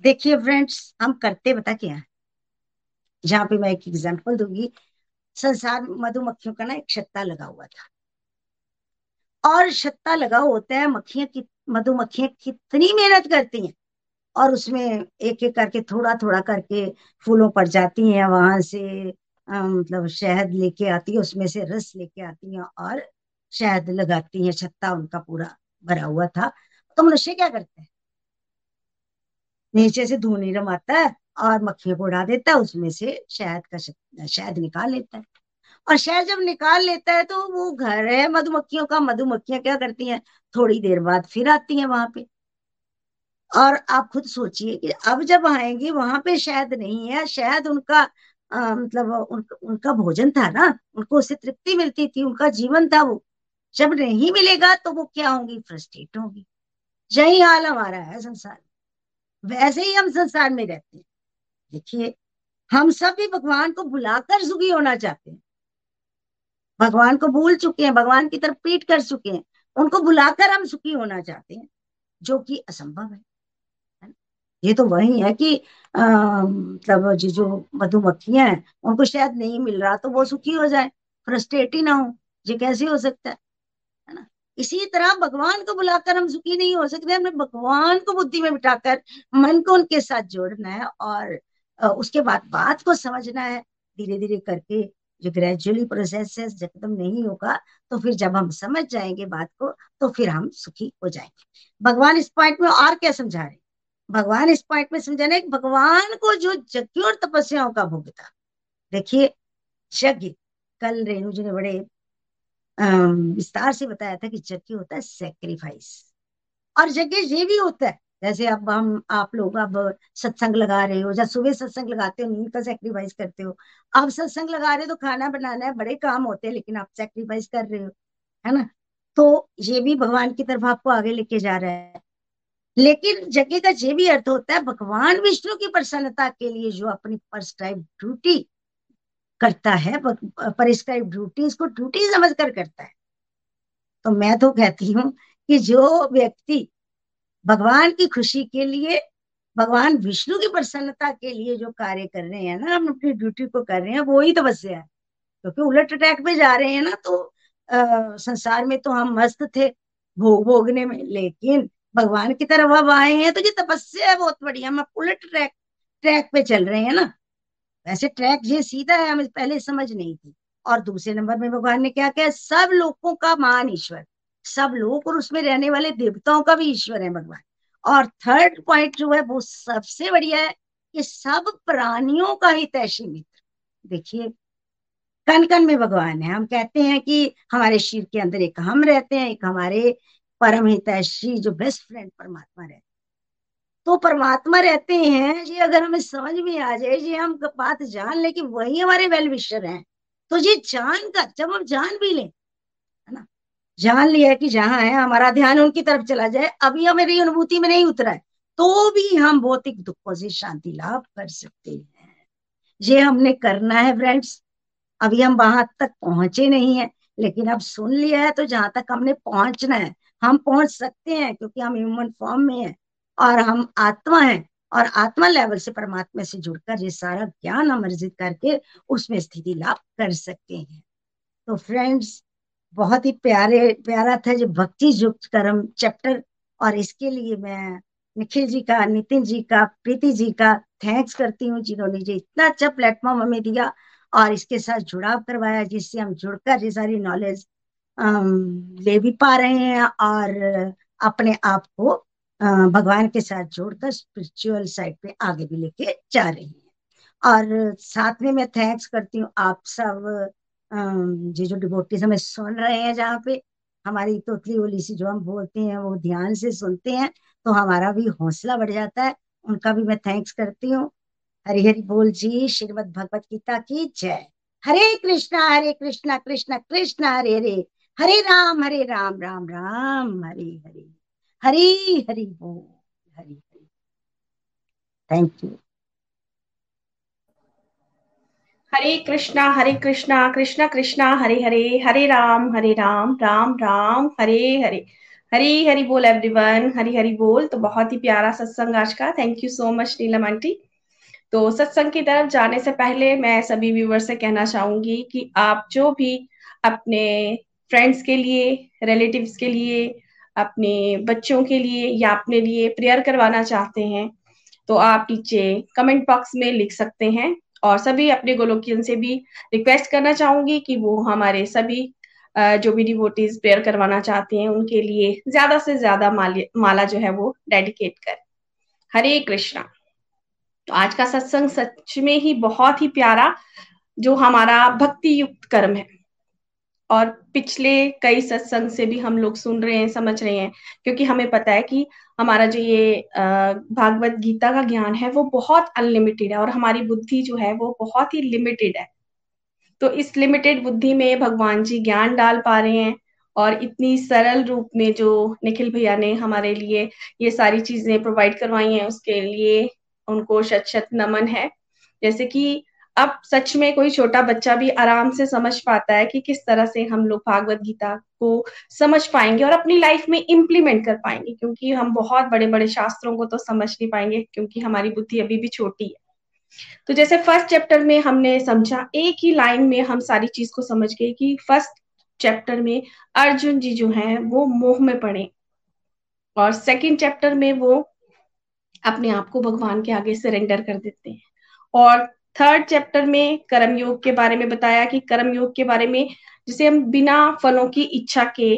देखिए फ्रेंड्स, हम करते बता क्या है? जहाँ पे मैं एक एग्जांपल दूँगी, संसार मधुमक्खियों का ना एक छत्ता लगा हुआ था। और छत्ता लगा होता है, मक्खियाँ कि मधुमक्खियाँ कितनी मेहनत करती हैं। और उसमें एक एक करके थोड़ा थोड़ा करके फूलों पर जाती हैं, वहाँ से मतलब शहद लेके आती है, उसमें से रस लेके आती हैं और शहद लगाती हैं, छत्ता उनका पूरा भरा हुआ था। तो मनुष्य क्या करते हैं? नीचे से धूनी रमाता है। और मक्खियों को उड़ा देता है उसमें से शहद का शहद निकाल लेता है। और शहद जब निकाल लेता है तो वो घर है मधुमक्खियों का मधुमक्खियाँ क्या करती हैं? थोड़ी देर बाद फिर आती हैं वहाँ पे। और आप खुद सोचिए कि अब जब आएँगे वहाँ पे शहद नहीं है शहद उनका आ, मतलब उन, उनका भोजन था ना उनको उससे तृप्ति मिलती थी उनका जीवन था वो। जब नहीं मिलेगा तो वो क्या होंगी? फ्रस्ट्रेट होंगी। यही हाल हमारा है संसार वैसे ही हम संसार में रहते हैं। देखिए, हम सब भी भगवान को बुलाकर सुखी होना चाहते हैं। भगवान को भूल चुके हैं, भगवान की तरफ़ पीट कर चुके हैं, उनको बुलाकर हम सुखी होना चाहते हैं, जो कि असंभव है। ये तो वही है कि मतलब जो जो मधुमक्खियाँ हैं, उनको शायद नहीं मिल रहा तो वो सुखी हो जाए फ्रस्ट्रेट ही ना हो, ये कैसे हो सकता है? है ना? इसी तरह भगवान को बुलाकर हम सुखी नहीं हो सकते, हमने भगवान को बुद्धि में बिठाकर मन को उनके साथ जोड़ना है और उसके बाद बात को समझना है धीरे धीरे करके जो ग्रेजुअली प्रोसेस है एकदम नहीं होगा तो फिर जब हम समझ जाएँगे बात को तो फिर हम सुखी हो जाएँगे। भगवान इस पॉइंट में और क्या समझा रहे भगवान इस पॉइंट में समझा रहे भगवान को जो यज्ञ और तपस्याओं का भोग था। देखिए, यज्ञ, कल रेणु जी ने बड़े विस्तार से बताया था कि यज्ञ होता है सेक्रीफाइस और यज्ञ ये भी होता है जैसे अब हम, आप लोग अब सत्संग लगा रहे हो, या सुबह सत्संग लगाते हो, नींद का सेक्रीफाइस करते हो। अब सत्संग लगा रहे हो तो खाना बनाना है, बड़े काम होते हैं, लेकिन आप सेक्रीफाइस कर रहे हो, है ना? तो ये भी भगवान की तरफ़ आपको आगे लेके जा रहा है। लेकिन जगह का ये भी अर्थ होता है, भगवान विष्णु की प्रसन्नता के लिए जो अपनी परस्क्राइब ड्यूटी करता है परिस्क्राइब ड्यूटी इसको ड्यूटी समझ कर करता है। तो मैं तो कहती हूँ कि जो व्यक्ति भगवान की खुशी के लिए भगवान विष्णु की प्रसन्नता के लिए जो कार्य कर रहे हैं ना हम अपनी ड्यूटी को कर रहे हैं वो ही तपस्या है। क्योंकि उलट अटैक पे जा रहे हैं ना तो आ, संसार में तो हम मस्त थे भोग भोगने में लेकिन भगवान की तरफ़ अब आए हैं तो ये तपस्या है बहुत बढ़िया हम उलट ट्रैक ट्रैक पे चल रहे हैं ना। वैसे ट्रैक ये सीधा है हमें पहले समझ नहीं थी। और दूसरे नंबर में भगवान ने क्या किया? सब लोगों का मान ईश्वर। सब लोग और उसमें रहने वाले देवताओं का भी ईश्वर है भगवान। और थर्ड पॉइंट जो है वो सबसे बढ़िया है कि सब प्राणियों का ही तैशी मित्र। देखिए कन कन में भगवान है। हम कहते हैं कि हमारे शिव के अंदर एक हम रहते हैं, एक हमारे परम हितैषी जो बेस्ट फ्रेंड परमात्मा रहते तो परमात्मा रहते हैं, ये अगर हमें समझ में आ जाए, ये हम बात जान ले कि वही हमारे वेल विशर हैं। तो ये जान कर जब हम जान भी लें जान लिया कि जहाँ है, हमारा ध्यान उनकी तरफ़ चला जाए, अभी हमारी अनुभूति में नहीं उतरा है तो भी हम भौतिक दुखों से शांति लाभ कर सकते हैं। ये हमने करना है फ्रेंड्स अभी हम वहाँ तक पहुँचे नहीं है, लेकिन अब सुन लिया है तो जहाँ तक हमने पहुँचना है, हम पहुँच सकते हैं क्योंकि हम ह्यूमन फॉर्म में है और हम आत्मा है और आत्मा लेवल से परमात्मा से जुड़कर ये सारा ज्ञान हम अर्जित करके उसमें स्थिति लाभ कर सकते हैं। तो फ्रेंड्स बहुत ही प्यारे, प्यारा था जो भक्ति युक्त कर्म चैप्टर और इसके लिए मैं निखिल जी का, नितिन जी का, प्रीति जी का थैंक्स करती हूँ जिन्होंने जो इतना अच्छा प्लेटफॉर्म हमें दिया और इसके साथ जुड़ाव करवाया जिससे हम जुड़कर ये सारी नॉलेज ले भी पा रहे हैं और अपने आप को भगवान के साथ जोड़कर स्पिरिचुअल साइड पे आगे भी लेके जा रही हैं। और साथ में मैं थैंक्स करती हूँ आप सब ये जो डिवोटीज हमें सुन रहे हैं जहाँ पे, हमारी तोतली ओली सी जो हम बोलते हैं, वो ध्यान से सुनते हैं तो हमारा भी हौसला बढ़ जाता है। उनका भी मैं थैंक्स करती हूँ। हरि हरि बोल जी, श्रीमद भगवत गीता की जय। हरे कृष्णा हरे कृष्णा कृष्णा कृष्णा, हरे हरे। हरे राम हरे राम राम राम, हरे हरे। हरी हरि बोल, Hari Hari. Thank you Hare Krishna Hare Krishna Krishna Krishna, Hare Hare Hare Ram Hare Ram Ram Ram, Hare Hare. हरी हरी बोल एवरीवन हरी हरी बोल। तो बहुत ही प्यारा सत्संग आज का। Thank you so much Neelam aunty. तो सत्संग की तरफ़ जाने से पहले मैं सभी व्यूवर से कहना चाहूँगी कि आप जो भी अपने फ्रेंड्स के लिए रिलेटिव्स के लिए, अपने बच्चों के लिए या अपने लिए प्रेयर करवाना चाहते हैं तो आप नीचे कमेंट बॉक्स में लिख सकते हैं। और सभी अपने गोलोकियन से भी रिक्वेस्ट करना चाहूँगी कि वो हमारे सभी जो भी डिवोटीज प्रेयर करवाना चाहते हैं, उनके लिए ज़्यादा से ज़्यादा माला जो है वो डेडिकेट कर। हरे कृष्णा। तो आज का सत्संग सच में ही बहुत ही प्यारा, जो हमारा भक्ति युक्त कर्म है। और पिछले कई सत्संग से भी हम लोग सुन रहे हैं, समझ रहे हैं, क्योंकि हमें पता है कि हमारा जो ये भागवत गीता का ज्ञान है, वो बहुत अनलिमिटेड है और हमारी बुद्धि जो है वो बहुत ही लिमिटेड है। तो इस लिमिटेड बुद्धि में भगवान जी ज्ञान डाल पा रहे हैं और इतनी सरल रूप में जो निखिल भैया ने हमारे लिए ये सारी चीज़ें प्रोवाइड करवाई हैं, उसके लिए उनको शत शत नमन है। जैसे कि अब सच में कोई छोटा बच्चा भी आराम से समझ पाता है कि किस तरह से हम लोग भागवत गीता को समझ पाएँगे और अपनी लाइफ में इम्प्लीमेंट कर पाएँगे, क्योंकि हम बहुत बड़े बड़े शास्त्रों को तो समझ नहीं पाएँगे, क्योंकि हमारी बुद्धि अभी भी छोटी है। तो जैसे फ़र्स्ट चैप्टर में हमने समझा, एक ही लाइन में हम सारी चीज़ को समझ गए कि फ़र्स्ट चैप्टर में अर्जुन जी जो हैं, वो मोह में पड़े। और सेकंड चैप्टर में वो अपने आप को भगवान के आगे सरेंडर कर देते हैं। और थर्ड चैप्टर में कर्म योग के बारे में बताया कि कर्म योग के बारे में जिसे हम बिना फलों की इच्छा के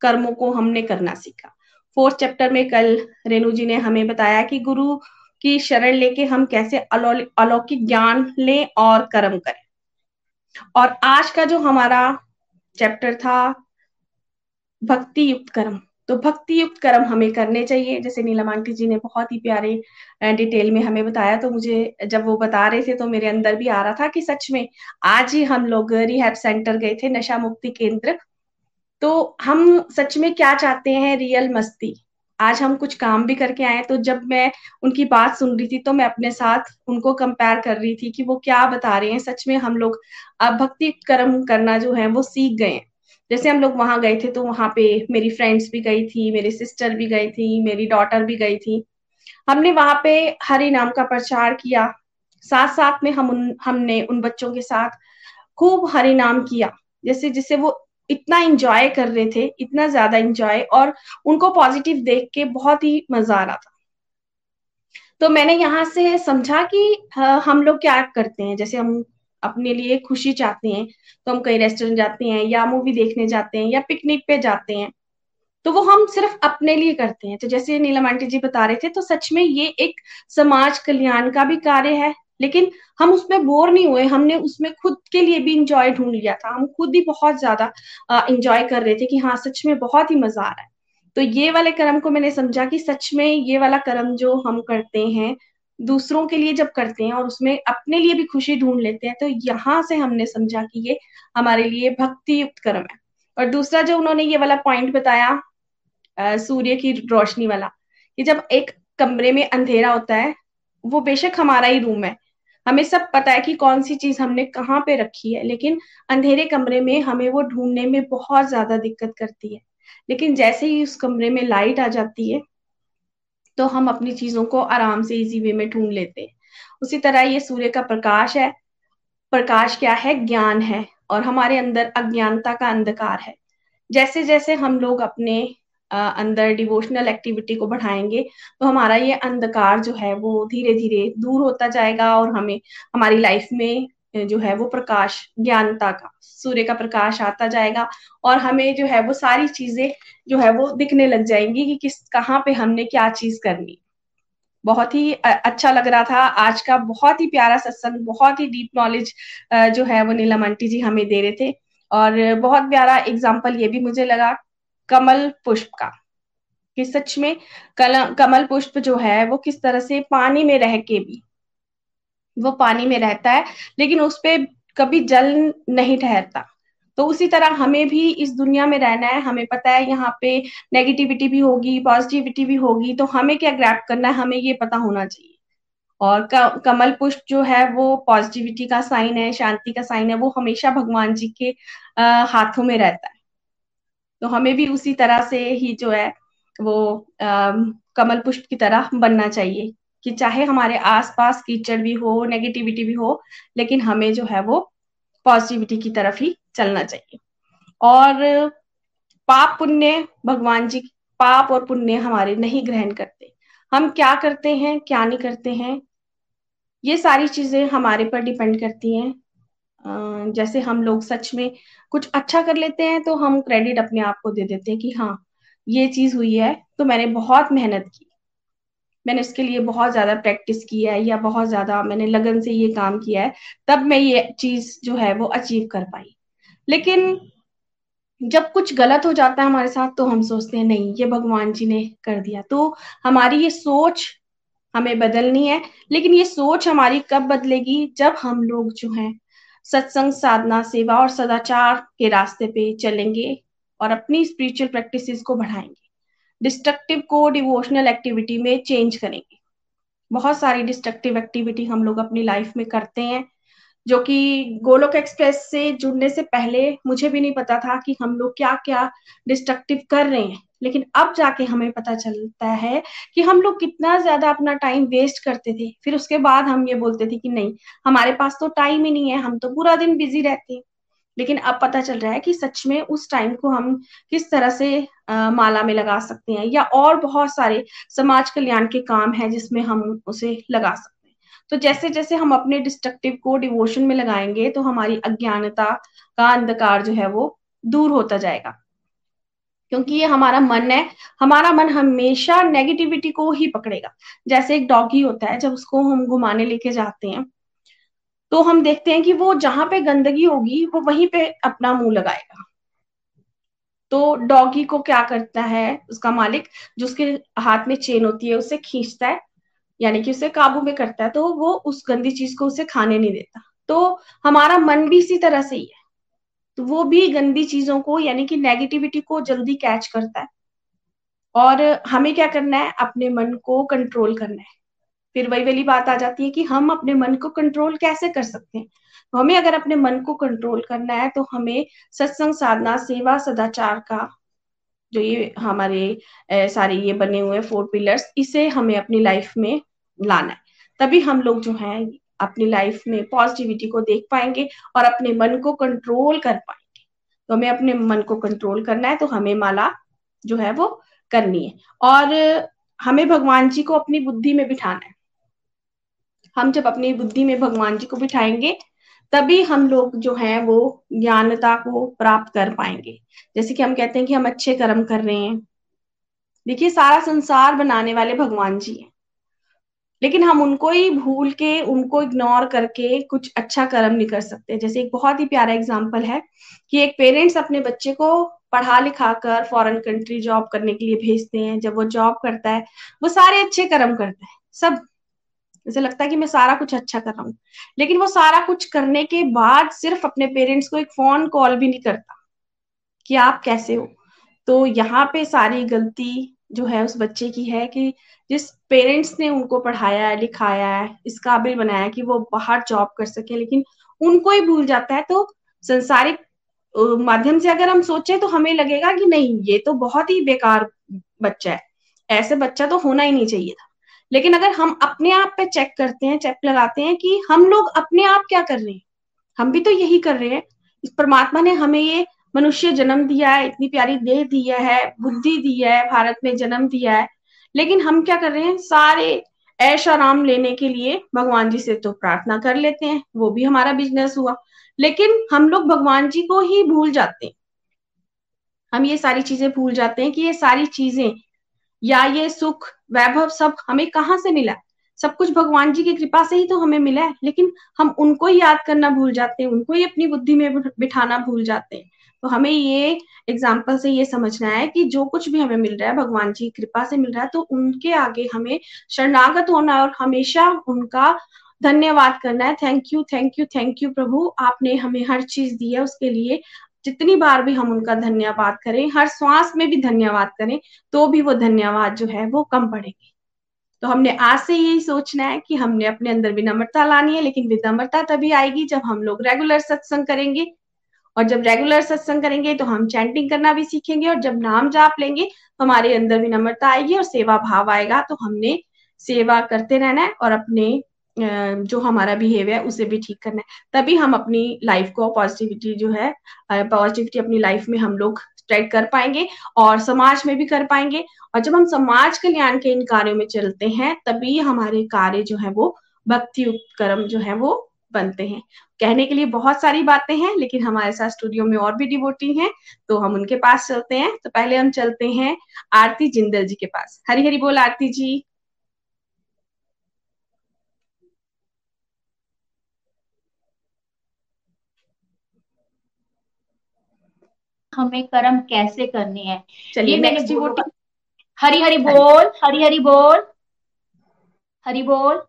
कर्मों को हमने करना सीखा। फोर्थ चैप्टर में कल रेणु जी ने हमें बताया कि गुरु की शरण लेके हम कैसे अलौकिक ज्ञान लें और कर्म करें। और आज का जो हमारा चैप्टर था भक्ति युक्त कर्म। तो भक्ति युक्त कर्म हमें करने चाहिए। जैसे नीलम आंटी जी ने बहुत ही प्यारे डिटेल में हमें बताया तो मुझे जब वो बता रहे थे तो मेरे अंदर भी आ रहा था कि सच में आज ही हम लोग रिहैब सेंटर गए थे, नशा मुक्ति केंद्र। तो हम सच में क्या चाहते हैं? रियल मस्ती। आज हम कुछ काम भी करके आए तो जब मैं उनकी बात सुन रही थी तो मैं अपने साथ उनको कंपेयर कर रही थी कि वो क्या बता रहे हैं। सच में हम लोग अब भक्ति कर्म करना जो है, वो सीख गए हैं। जैसे हम लोग वहाँ गए थे तो वहाँ पे मेरी फ्रेंड्स भी गई थी, मेरी सिस्टर भी गई थी, मेरी डॉटर भी गई थी। हमने वहाँ पे हरि नाम का प्रचार किया। साथ साथ में हम उन, हमने उन बच्चों के साथ खूब हरि नाम किया। जैसे, जिससे वो इतना इंजॉय कर रहे थे, इतना ज़्यादा इंजॉय और उनको पॉजिटिव देख के बहुत ही मज़ा आ रहा था। तो मैंने यहाँ से समझा कि हम लोग क्या करते हैं? जैसे हम अपने लिए खुशी चाहते हैं तो हम कहीं रेस्टोरेंट जाते हैं या मूवी देखने जाते हैं या पिकनिक पे जाते हैं तो वो हम सिर्फ़ अपने लिए करते हैं। तो जैसे नीलम आंटी जी बता रहे थे तो सच में ये एक समाज कल्याण का भी कार्य है, लेकिन हम उसमें बोर नहीं हुए। हमने उसमें खुद के लिए भी इंजॉय ढूंढ लिया था। हम खुद ही बहुत ज़्यादा इंजॉय कर रहे थे कि हाँ सच में बहुत ही मज़ा आ रहा है। तो ये वाले कर्म को मैंने समझा कि सच में ये वाला कर्म जो हम करते हैं दूसरों के लिए जब करते हैं और उसमें अपने लिए भी खुशी ढूंढ लेते हैं तो यहाँ से हमने समझा कि ये हमारे लिए भक्ति युक्त कर्म है। और दूसरा जो उन्होंने ये वाला पॉइंट बताया सूर्य की रोशनी वाला, कि जब एक कमरे में अंधेरा होता है, वो बेशक हमारा ही रूम है। हमें सब पता है कि कौन सी चीज़ हमने कहाँ पे रखी है, लेकिन अंधेरे कमरे में हमें वो ढूँढने में बहुत ज़्यादा दिक्कत करती है। लेकिन जैसे ही उस कमरे में लाइट आ जाती है तो हम अपनी चीज़ों को आराम से इजी वे में ढूंढ लेते हैं। उसी तरह ये सूर्य का प्रकाश है। प्रकाश क्या है? ज्ञान है और हमारे अंदर अज्ञानता का अंधकार है। जैसे जैसे हम लोग अपने अंदर डिवोशनल एक्टिविटी को बढ़ाएँगे तो हमारा ये अंधकार जो है वो धीरे धीरे दूर होता जाएगा और हमें, हमारी लाइफ में जो है वो प्रकाश ज्ञानता का सूर्य का प्रकाश आता जाएगा और हमें जो है वो सारी चीज़ें जो है वो दिखने लग जाएँगी कि किस कहाँ पे हमने क्या चीज़ करनी। बहुत ही अच्छा लग रहा था। आज का बहुत ही प्यारा सत्संग बहुत ही डीप नॉलेज जो है वो नीलम आंटी जी हमें दे रहे थे और बहुत प्यारा एग्ज़ाम्पल ये भी मुझे लगा कमल पुष्प का कि सच में कल, कमल पुष्प जो है वो किस तरह से पानी में रह के भी वो पानी में रहता है लेकिन उस पर कभी जल नहीं ठहरता। तो उसी तरह हमें भी इस दुनिया में रहना है। हमें पता है यहाँ पे नेगेटिविटी भी होगी पॉजिटिविटी भी होगी तो हमें क्या ग्रैप करना है? हमें ये पता होना चाहिए। और कमल पुष्प जो है वो पॉजिटिविटी का साइन है शांति का साइन है वो हमेशा भगवान जी के आ, हाथों में रहता है। तो हमें भी उसी तरह से ही जो है वो आ, कमल पुष्प की तरह बनना चाहिए। कि चाहे हमारे आसपास कीचड़ भी हो नेगेटिविटी भी हो, लेकिन हमें जो है वो पॉजिटिविटी की तरफ़ ही चलना चाहिए। और पाप पुण्य भगवान जी, पाप और पुण्य हमारे नहीं ग्रहण करते। हम क्या करते हैं, क्या नहीं करते हैं, ये सारी चीज़ें हमारे पर डिपेंड करती हैं। जैसे हम लोग सच में कुछ अच्छा कर लेते हैं तो हम क्रेडिट अपने आप को दे देते हैं कि हाँ ये चीज़ हुई है तो मैंने बहुत मेहनत की। मैंने इसके लिए बहुत ज़्यादा प्रैक्टिस की है या बहुत ज़्यादा मैंने लगन से ये काम किया है, तब मैं ये चीज़ जो है वो अचीव कर पाई। लेकिन जब कुछ गलत हो जाता है हमारे साथ तो हम सोचते हैं, नहीं, ये भगवान जी ने कर दिया। तो हमारी ये सोच हमें बदलनी है, लेकिन ये सोच हमारी कब बदलेगी? जब हम लोग जो हैं, सत्संग, साधना, सेवा और सदाचार के रास्ते पे चलेंगे और अपनी स्पिरिचुअल प्रैक्टिसेस को बढ़ाएँगे। डिस्ट्रक्टिव को डिवोशनल एक्टिविटी में चेंज करेंगे। बहुत सारी डिस्ट्रक्टिव एक्टिविटी हम लोग अपनी लाइफ में करते हैं, जो कि गोलोक एक्सप्रेस से जुड़ने से पहले मुझे भी नहीं पता था कि हम लोग क्या क्या डिस्ट्रक्टिव कर रहे हैं। लेकिन अब जाके हमें पता चलता है कि हम लोग कितना ज़्यादा अपना टाइम वेस्ट करते थे। फिर उसके बाद हम ये बोलते थे कि नहीं, हमारे पास तो टाइम ही नहीं है, हम तो पूरा दिन बिज़ी रहते हैं। लेकिन अब पता चल रहा है कि सच में उस टाइम को हम किस तरह से आ, माला में लगा सकते हैं या और बहुत सारे समाज कल्याण के काम है जिसमें हम उसे लगा सकते हैं। तो जैसे जैसे हम अपने डिस्ट्रक्टिव को डिवोशन में लगाएँगे तो हमारी अज्ञानता का अंधकार जो है वो दूर होता जाएगा। क्योंकि ये हमारा मन है हमारा मन हमेशा नेगेटिविटी को ही पकड़ेगा। जैसे एक डॉगी होता है जब उसको हम घुमाने लेके जाते हैं तो हम देखते हैं कि वो जहाँ पे गंदगी होगी, वो वहीं पे अपना मुँह लगाएगा। तो डॉगी को क्या करता है उसका मालिक, जो उसके हाथ में चेन होती है, उसे खींचता है, यानी कि उसे काबू में करता है तो वो उस गंदी चीज़ को उसे खाने नहीं देता। तो हमारा मन भी इसी तरह से ही है। तो वो भी गंदी चीज़ों को, यानी कि नेगेटिविटी को जल्दी कैच करता है। और हमें क्या करना है? अपने मन को कंट्रोल करना है। फिर वही वाली बात आ जाती है कि हम अपने मन को कंट्रोल कैसे कर सकते हैं? तो हमें अगर अपने मन को कंट्रोल करना है तो हमें सत्संग साधना सेवा सदाचार का जो ये हमारे ए, सारे ये बने हुए फोर पिलर्स इसे हमें अपनी लाइफ में लाना है। तभी हम लोग जो है अपनी लाइफ में पॉजिटिविटी को देख पाएँगे और अपने मन को कंट्रोल कर पाएँगे। तो हमें अपने मन को कंट्रोल करना है तो हमें माला जो है वो करनी है। और हमें भगवान जी को अपनी बुद्धि में बिठाना है। हम जब अपनी बुद्धि में भगवान जी को बिठाएँगे, तभी हम लोग जो है वो ज्ञानता को प्राप्त कर पाएँगे। जैसे कि हम कहते हैं कि हम अच्छे कर्म कर रहे हैं। देखिए, सारा संसार बनाने वाले भगवान जी हैं। लेकिन हम उनको ही भूल के, उनको इग्नोर करके कुछ अच्छा कर्म नहीं कर सकते। जैसे एक बहुत ही प्यारा एग्ज़ाम्पल है कि एक पेरेंट्स अपने बच्चे को पढ़ा लिखा कर फॉरेन कंट्री जॉब करने के लिए भेजते हैं। जब वो जॉब करता है, वो सारे अच्छे कर्म करता है। सब जैसे लगता है कि मैं सारा कुछ अच्छा कर रहा हूँ। लेकिन वो सारा कुछ करने के बाद सिर्फ़ अपने पेरेंट्स को एक फ़ोन कॉल भी नहीं करता कि आप कैसे हो। तो यहाँ पे सारी गलती जो है उस बच्चे की है कि जिस पेरेंट्स ने उनको पढ़ाया है लिखाया है इस काबिल बनाया कि वो बाहर जॉब कर सके, लेकिन उनको ही भूल जाता है। तो संसारिक माध्यम से अगर हम सोचे तो हमें लगेगा कि नहीं, ये तो बहुत ही बेकार बच्चा है। ऐसे बच्चा तो होना ही नहीं चाहिए था। लेकिन अगर हम अपने आप पे चेक करते हैं चेक लगाते हैं कि हम लोग अपने आप क्या कर रहे हैं? हम भी तो यही कर रहे हैं। इस परमात्मा ने हमें ये मनुष्य जन्म दिया है, इतनी प्यारी देह दिया है, बुद्धि दी है, भारत में जन्म दिया है। लेकिन हम क्या कर रहे हैं? सारे ऐश आराम लेने के लिए भगवान जी से तो प्रार्थना कर लेते हैं, वो भी हमारा बिज़नेस हुआ। लेकिन हम लोग भगवान जी को ही भूल जाते हैं। हम ये सारी चीज़ें भूल जाते हैं कि ये सारी चीज़ें, या ये सुख वैभव सब हमें कहाँ से मिला? सब कुछ भगवान जी की कृपा से ही तो हमें मिला है, लेकिन हम उनको ही याद करना भूल जाते हैं, उनको ही अपनी बुद्धि में बिठाना भूल जाते हैं। तो हमें ये एग्ज़ाम्पल से ये समझना है कि जो कुछ भी हमें मिल रहा है, भगवान जी की कृपा से मिल रहा है तो उनके आगे हमें शरणागत होना और हमेशा उनका धन्यवाद करना है। Thank you thank you thank you प्रभु, आपने हमें हर चीज़ दी है उसके लिए। जितनी बार भी हम उनका धन्यवाद करें, हर श्वास में भी धन्यवाद करें तो भी वो धन्यवाद जो है वो कम पड़ेंगे तो हमने आज से यही सोचना है कि हमने अपने अंदर विनम्रता लानी है, लेकिन विनम्रता तभी आएगी जब हम लोग रेगुलर सत्संग करेंगे। और जब रेगुलर सत्संग करेंगे तो हम चैंटिंग करना भी सीखेंगे और जब नाम जाप लेंगे तो हमारे अंदर विनम्रता आएगी और सेवा भाव आएगा। तो हमने सेवा करते रहना है और अपने जो हमारा बिहेवियर है, उसे भी ठीक करना है। तभी हम अपनी लाइफ को पॉजिटिविटी जो है पॉजिटिविटी अपनी लाइफ में हम लोग स्प्रेड कर पाएँगे और समाज में भी कर पाएँगे। और जब हम समाज कल्याण के इन कार्यों में चलते हैं, तभी हमारे कार्य जो है, वो भक्ति कर्म जो है, वो बनते हैं। कहने के लिए बहुत सारी बातें हैं, लेकिन हमारे साथ स्टूडियो में और भी डिवोटी हैं तो हम उनके पास चलते हैं। तो पहले हम चलते हैं आरती जिंदल जी के पास। हरी हरी बोल आरती जी। हमें कर्म कैसे करने हैं? चलिए नेक्स्ट डिवोटी हरी हरी बोल हरी हरी बोल हरी बोल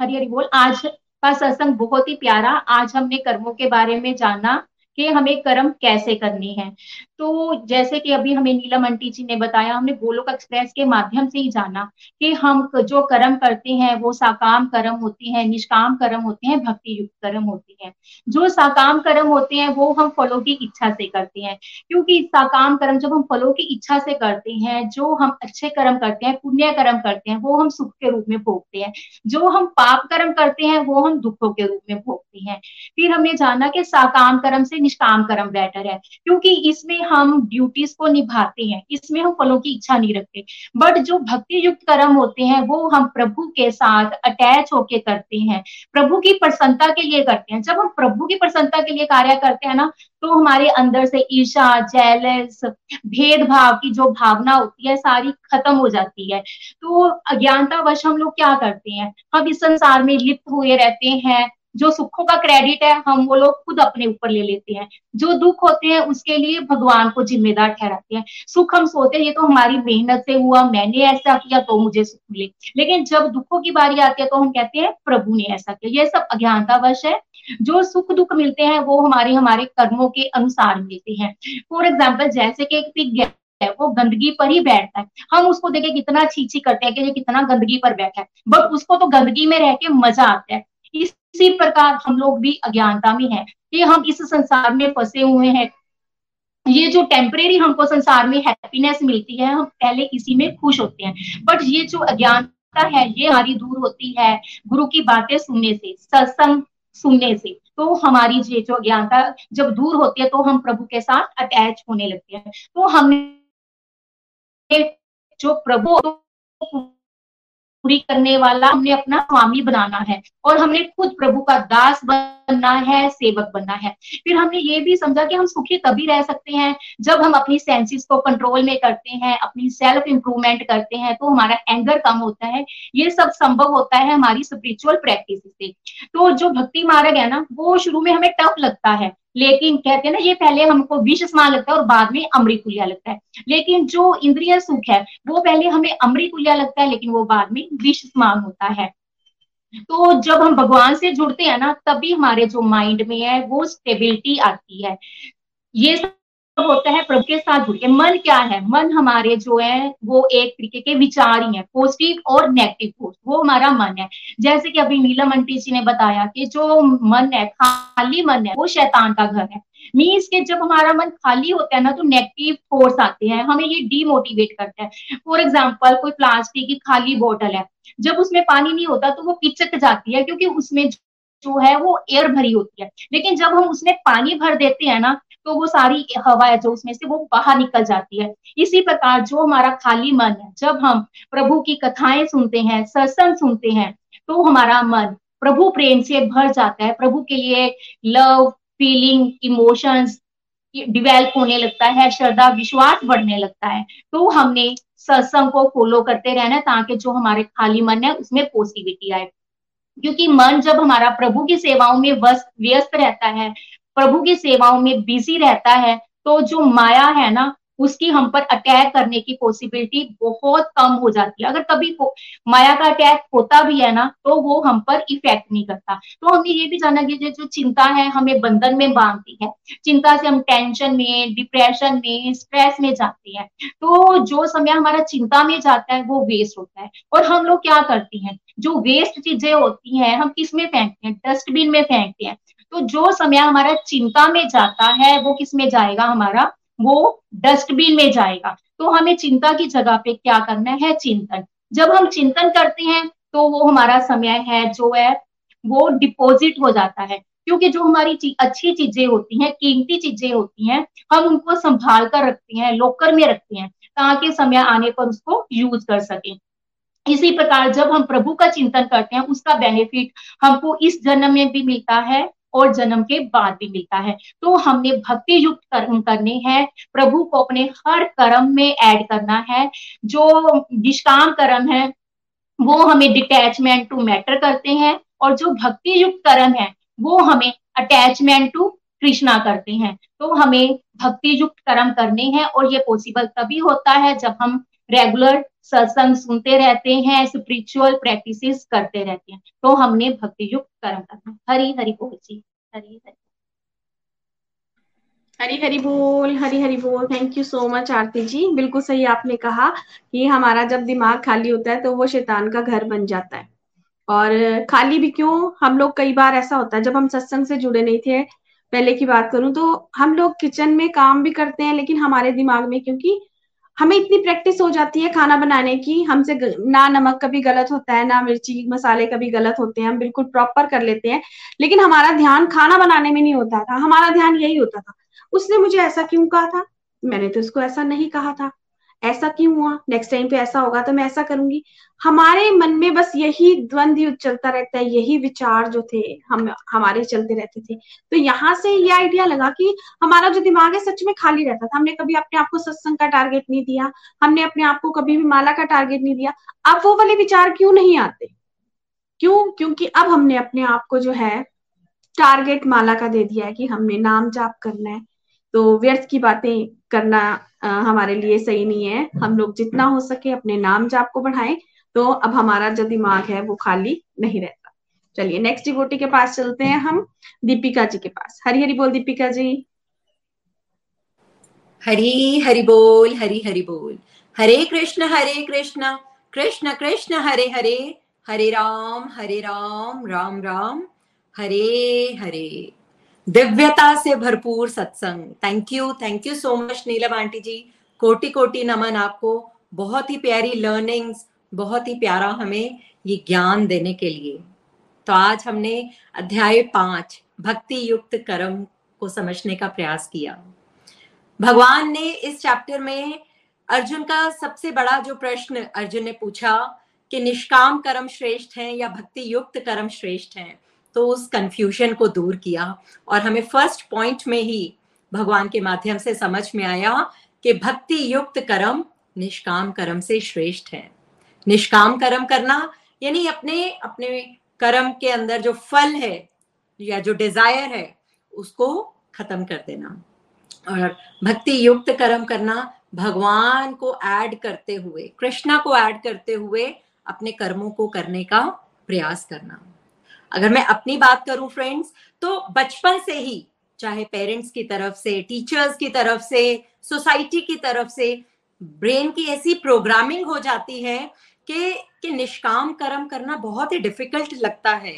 हरी हरी बोल। आज का सत्संग बहुत ही प्यारा। आज हमने कर्मों के बारे में जाना। कि हमें कर्म कैसे करनी है? तो जैसे कि अभी हमें नीलम अंटी जी ने बताया, हमने गोलोक एक्सप्रेस के माध्यम से ही जाना कि हम जो कर्म करते हैं, वो साकाम कर्म होते हैं, निष्काम कर्म होते हैं भक्ति युक्त कर्म होते हैं। जो साकाम कर्म होते हैं, वो हम फलों की इच्छा से करते हैं। क्योंकि साकाम कर्म जब हम फलों की इच्छा से करते हैं, जो हम अच्छे कर्म करते हैं, पुण्य कर्म करते हैं, वो हम सुख के रूप में भोगते हैं। जो हम पाप कर्म करते हैं, वो हम दुखों के रूप में भोगते हैं। फिर हमने जाना कि साकाम कर्म से निष्काम कर्म बेटर है। क्योंकि इसमें हम ड्यूटीज़ को निभाते हैं, इसमें हम फलों की इच्छा नहीं रखते। बट जो भक्ति युक्त कर्म होते हैं, वो हम प्रभु के साथ अटैच होके करते हैं। प्रभु की प्रसन्नता के लिए करते हैं। जब हम प्रभु की प्रसन्नता के लिए कार्य करते हैं ना तो हमारे अंदर से ईर्षा जेलस भेदभाव की जो भावना होती है, सारी खत्म हो जाती है। तो अज्ञानतावश हम लोग क्या करते हैं? हम इस संसार में लिप्त हुए रहते हैं। जो सुखों का क्रेडिट है, हम वो लोग खुद अपने ऊपर ले लेते हैं। जो दुख होते हैं, उसके लिए भगवान को जिम्मेदार ठहराते हैं। सुख हम सोते हैं, ये तो हमारी मेहनत से हुआ, मैंने ऐसा किया तो मुझे सुख मिले। लेकिन जब दुखों की बारी आती है तो हम कहते हैं, प्रभु ने ऐसा किया। ये सब अज्ञानतावश है। जो सुख दुख मिलते हैं, वो हमारे हमारे कर्मों के अनुसार मिलते हैं। फॉर एग्ज़ाम्पल जैसे कि एक है, वो गंदगी पर ही बैठता है। हम उसको देखे, कितना छीछी करते हैं कि ये कितना गंदगी पर बैठा है। बट उसको तो गंदगी में रह के मज़ा आता है। इसी प्रकार हम लोग भी अज्ञानता में हैं। कि हम इस संसार में फंसे हुए हैं। ये जो टेम्परेरी हमको संसार में हैप्पीनेस मिलती है, हम पहले इसी में खुश होते हैं। बट ये जो अज्ञानता है, ये हमारी दूर होती है गुरु की बातें सुनने से, सत्संग सुनने से। तो हमारी ये जो अज्ञानता जब दूर होती है तो हम प्रभु के साथ अटैच होने लगते हैं। तो हमने जो प्रभु पूरी करने वाला हमने अपना स्वामी बनाना है और हमने खुद प्रभु का दास बनना है, सेवक बनना है। फिर हमने ये भी समझा कि हम सुखी तभी रह सकते हैं जब हम अपनी सेंसेस को कंट्रोल में करते हैं, अपनी सेल्फ इंप्रूवमेंट करते हैं तो हमारा एंगर कम होता है। ये सब संभव होता है हमारी स्पिरिचुअल प्रैक्टिस से। तो जो भक्ति मार्ग है ना, वो शुरू में हमें टफ लगता है। लेकिन कहते हैं ना, ये पहले हमको विष समान लगता है और बाद में अमृतुल्या लगता है। लेकिन जो इंद्रिय सुख है, वो पहले हमें अमृतुल्या लगता है, लेकिन वो बाद में विष समान होता है। तो जब हम भगवान से जुड़ते हैं ना, तभी हमारे जो माइंड में है, वो स्टेबिलिटी आती है। ये होता है प्रभु के साथ जुड़ के। मन क्या है? मन हमारे जो है, वो एक तरीके के विचार ही है पॉजिटिव और नेगेटिव फोर्स वो हमारा मन है। जैसे कि अभी नीलम अंटी जी ने बताया कि जो मन है, खाली मन है, वो शैतान का घर है। मीन्स के जब हमारा मन खाली होता है ना तो नेगेटिव फोर्स आते हैं, हमें ये डीमोटिवेट करते हैं। फॉर एग्ज़ाम्पल कोई प्लास्टिक की खाली बोतल है, जब उसमें पानी नहीं होता तो वो पिचक जाती है, क्योंकि उसमें जो है वो एयर भरी होती है। लेकिन जब हम उसमें पानी भर देते हैं ना तो वो सारी हवा है जो उसमें से वो बाहर निकल जाती है। इसी प्रकार जो हमारा खाली मन है, जब हम प्रभु की कथाएँ सुनते हैं, सत्संग सुनते हैं तो हमारा मन प्रभु प्रेम से भर जाता है। प्रभु के लिए लव फीलिंग इमोशंस डिवेल्प होने लगता है, श्रद्धा, विश्वास बढ़ने लगता है। तो हमने सत्संग को फॉलो करते रहना ताकि जो हमारे खाली मन है उसमें पॉजिटिविटी आए। क्योंकि मन जब हमारा प्रभु की सेवाओं में व्यस्त रहता है, प्रभु की सेवाओं में बिज़ी रहता है तो जो माया है ना उसकी हम पर अटैक करने की पॉसिबिलिटी बहुत कम हो जाती है। अगर कभी माया का अटैक होता भी है ना तो वो हम पर इफ़ेक्ट नहीं करता। तो हमने ये भी जाना कि जो चिंता है हमें बंधन में बांधती है, चिंता से हम टेंशन में डिप्रेशन में स्ट्रेस में जाते हैं। तो जो समय हमारा चिंता में जाता है, वो वेस्ट होता है। और हम लोग क्या करते हैं? जो वेस्ट चीज़ें होती हैं, हम किसमें फेंकते हैं? डस्टबिन में फेंकते हैं। तो जो समय हमारा चिंता में जाता है, वो किसमें जाएगा? हमारा वो डस्टबिन में जाएगा। तो हमें चिंता की जगह पे क्या करना है? चिंतन। जब हम चिंतन करते हैं तो वो हमारा समय है जो है वो डिपॉजिट हो जाता है। क्योंकि जो हमारी ची, अच्छी चीज़ें होती हैं कीमती चीज़ें होती हैं हम उनको संभाल कर रखते हैं लॉकर में रखते हैं ताकि समय आने पर उसको यूज़ कर सके। इसी प्रकार जब हम प्रभु का चिंतन करते हैं उसका बेनिफिट हमको इस जन्म में भी मिलता है और जन्म के बाद भी मिलता है। तो हमने भक्ति युक्त कर्म करने हैं। प्रभु को अपने हर कर्म में ऐड करना है। जो निष्काम कर्म है, वो हमें डिटैचमेंट टू मैटर करते हैं और जो भक्ति युक्त कर्म है, वो हमें अटैचमेंट टू कृष्णा करते हैं। तो हमें भक्ति युक्त कर्म करने हैं और ये पॉसिबल तभी होता है जब हम रेगुलर सत्संग सुनते रहते हैं स्पिरिचुअल प्रैक्टिसेस करते रहते हैं। तो हमने भक्ति युक्त कर्म करना हरी हरि बोल जी। हरी हरि हरी हरी बोल, हरी हरी बोल। Thank you so much Aarti ji. बिल्कुल सही आपने कहा कि हमारा जब दिमाग खाली होता है तो वो शैतान का घर बन जाता है। और खाली भी क्यों? हम लोग कई बार ऐसा होता है, जब हम सत्संग से जुड़े नहीं थे, पहले की बात करूँ तो हम लोग किचन में काम भी करते हैं, लेकिन हमारे दिमाग में क्योंकि हमें इतनी प्रैक्टिस हो जाती है खाना बनाने की। हमसे ना नमक कभी गलत होता है, ना मिर्ची मसाले कभी गलत होते हैं। हम बिल्कुल प्रॉपर कर लेते हैं। लेकिन हमारा ध्यान खाना बनाने में नहीं होता था। हमारा ध्यान यही होता था। उसने मुझे ऐसा क्यों कहा था? मैंने तो उसको ऐसा नहीं कहा था। ऐसा क्यों हुआ? नेक्स्ट टाइम पे ऐसा होगा तो मैं ऐसा करूँगी। हमारे मन में बस यही द्वंद चलता रहता है, यही विचार जो थे, हम, हमारे चलते रहते थे। तो यहाँ से ये आइडिया लगा कि हमारा जो दिमाग है सच में खाली रहता था। हमने कभी अपने आप को सत्संग का टारगेट नहीं दिया, हमने अपने आप को कभी भी माला का टारगेट नहीं दिया। अब वो वाले विचार क्यों नहीं आते? क्यों? क्योंकि अब हमने अपने आप को जो है टारगेट माला का दे दिया है कि हमने नाम जाप करना है। तो व्यर्थ की बातें करना हमारे लिए सही नहीं है। हम लोग जितना हो सके अपने नाम जाप को बढ़ाएँ। तो अब हमारा जो दिमाग है, वो खाली नहीं रहता। चलिए नेक्स्ट डिवोटी के पास चलते हैं हम, दीपिका जी के पास। हरी हरी बोल, दीपिका जी। हरी हरि बोल, हरी हरि बोल। हरे कृष्ण हरे कृष्ण। कृष्ण कृष्ण, हरे हरे। हरे राम हरे राम राम राम। हरे हरे। दिव्यता से भरपूर सत्संग। Thank you thank you so much Neelam aunty ji. कोटि कोटि नमन आपको। बहुत ही प्यारी लर्निंग्स बहुत ही प्यारा हमें ये ज्ञान देने के लिए। तो आज हमने अध्याय पाँच भक्ति युक्त कर्म को समझने का प्रयास किया। भगवान ने इस चैप्टर में अर्जुन का सबसे बड़ा जो प्रश्न अर्जुन ने पूछा कि निष्काम कर्म श्रेष्ठ हैं या भक्ति युक्त कर्म श्रेष्ठ हैं? तो उस कंफ्यूजन को दूर किया और हमें फ़र्स्ट पॉइंट में ही भगवान के माध्यम से समझ में आया कि भक्ति युक्त कर्म निष्काम कर्म से श्रेष्ठ है। निष्काम कर्म करना, यानी अपने अपने कर्म के अंदर जो फल है या जो डिज़ायर है, उसको खत्म कर देना। और भक्ति युक्त कर्म करना, भगवान को ऐड करते हुए, कृष्णा को ऐड करते हुए अपने कर्मों को करने का प्रयास करना। अगर मैं अपनी बात करूँ फ्रेंड्स तो बचपन से ही, चाहे पेरेंट्स की तरफ़ से टीचर्स की तरफ़ से सोसाइटी की तरफ़ से ब्रेन की ऐसी प्रोग्रामिंग हो जाती है कि कि निष्काम कर्म करना बहुत ही डिफ़िकल्ट लगता है।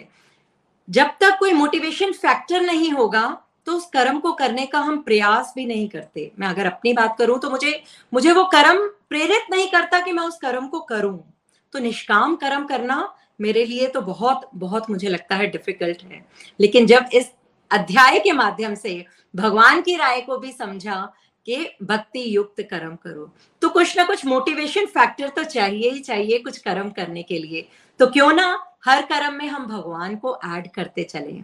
जब तक कोई मोटिवेशन फैक्टर नहीं होगा तो उस कर्म को करने का हम प्रयास भी नहीं करते। मैं अगर अपनी बात करूँ तो मुझे मुझे वो कर्म प्रेरित नहीं करता कि मैं उस कर्म को करूँ। तो निष्काम कर्म करना मेरे लिए तो बहुत बहुत मुझे लगता है डिफ़िकल्ट है। लेकिन जब इस अध्याय के माध्यम से भगवान की राय को भी समझा कि भक्ति युक्त कर्म करो तो कुछ ना कुछ मोटिवेशन फैक्टर तो चाहिए ही चाहिए कुछ कर्म करने के लिए। तो क्यों ना हर कर्म में हम भगवान को ऐड करते चले।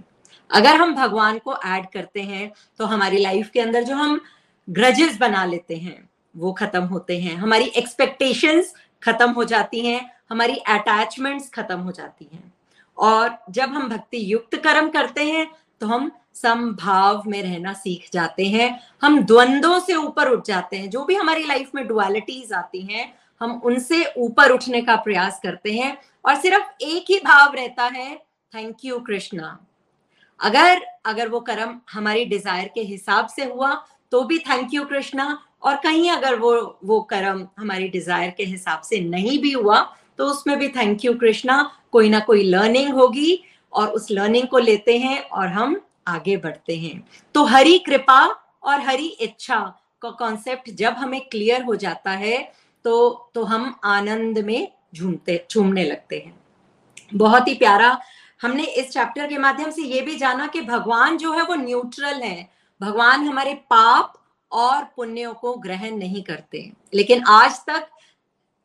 अगर हम भगवान को ऐड करते हैं तो हमारी लाइफ के अंदर जो हम ग्रजेस बना लेते हैं, वो खत्म होते हैं। हमारी एक्सपेक्टेशंस खत्म हो जाती हैं हमारी अटैचमेंट्स खत्म हो जाती हैं। और जब हम भक्ति युक्त कर्म करते हैं तो हम समभाव में रहना सीख जाते हैं। हम द्वंद्वों से ऊपर उठ जाते हैं। जो भी हमारी लाइफ में डुअलिटीज आती हैं, हम उनसे ऊपर उठने का प्रयास करते हैं। और सिर्फ़ एक ही भाव रहता है थैंक यू कृष्णा अगर अगर वो कर्म हमारी डिज़ायर के हिसाब से हुआ तो भी थैंक यू कृष्णा और कहीं अगर वो वो कर्म हमारी डिज़ायर के हिसाब से नहीं भी हुआ तो उसमें भी थैंक यू कृष्णा कोई ना कोई लर्निंग होगी और उस लर्निंग को लेते हैं और हम आगे बढ़ते हैं। तो हरी कृपा और हरी इच्छा का कॉन्सेप्ट जब हमें क्लियर हो जाता है तो तो हम आनंद में झूमते, झूमने लगते हैं। बहुत ही प्यारा, हमने इस चैप्टर के माध्यम से ये भी जाना कि भगवान जो है वो न्यूट्रल है। भगवान हमारे पाप और पुण्यों को ग्रहण नहीं करते। लेकिन आज तक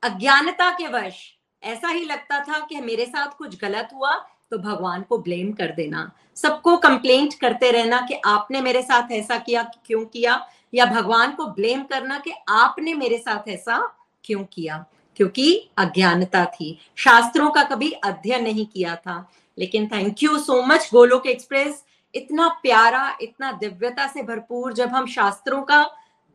अज्ञानता के वश ऐसा ही लगता था कि मेरे साथ कुछ गलत हुआ तो भगवान को ब्लेम कर देना। सबको कंप्लेंट करते रहना कि आपने मेरे साथ ऐसा किया क्यों किया, या भगवान को ब्लेम करना कि आपने मेरे साथ ऐसा क्यों किया। क्योंकि अज्ञानता थी। शास्त्रों का कभी अध्ययन नहीं किया था। लेकिन thank you so much Golok express इतना प्यारा, इतना दिव्यता से भरपूर जब हम शास्त्रों का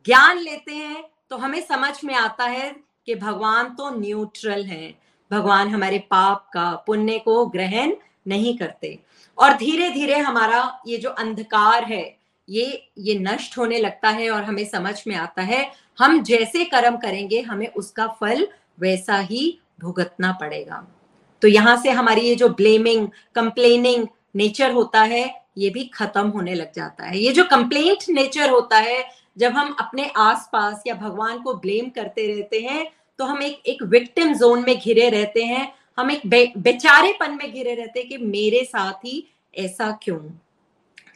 ज्ञान लेते हैं तो हमें समझ में आता है कि भगवान तो न्यूट्रल हैं। भगवान हमारे पाप का, पुण्य को ग्रहण नहीं करते। और धीरे धीरे हमारा ये जो अंधकार है, ये ये नष्ट होने लगता है और हमें समझ में आता है, हम जैसे कर्म करेंगे, हमें उसका फल वैसा ही भुगतना पड़ेगा। तो यहाँ से हमारी ये जो ब्लेमिंग कंप्लेनिंग नेचर होता है, ये भी खत्म होने लग जाता है। ये जो कंप्लेंट नेचर होता है, जब हम अपने आसपास या भगवान को ब्लेम करते रहते हैं तो हम एक एक विक्टिम जोन में घिरे रहते हैं। हम एक बे, बेचारेपन में घिरे रहते हैं कि मेरे साथ ही ऐसा क्यों?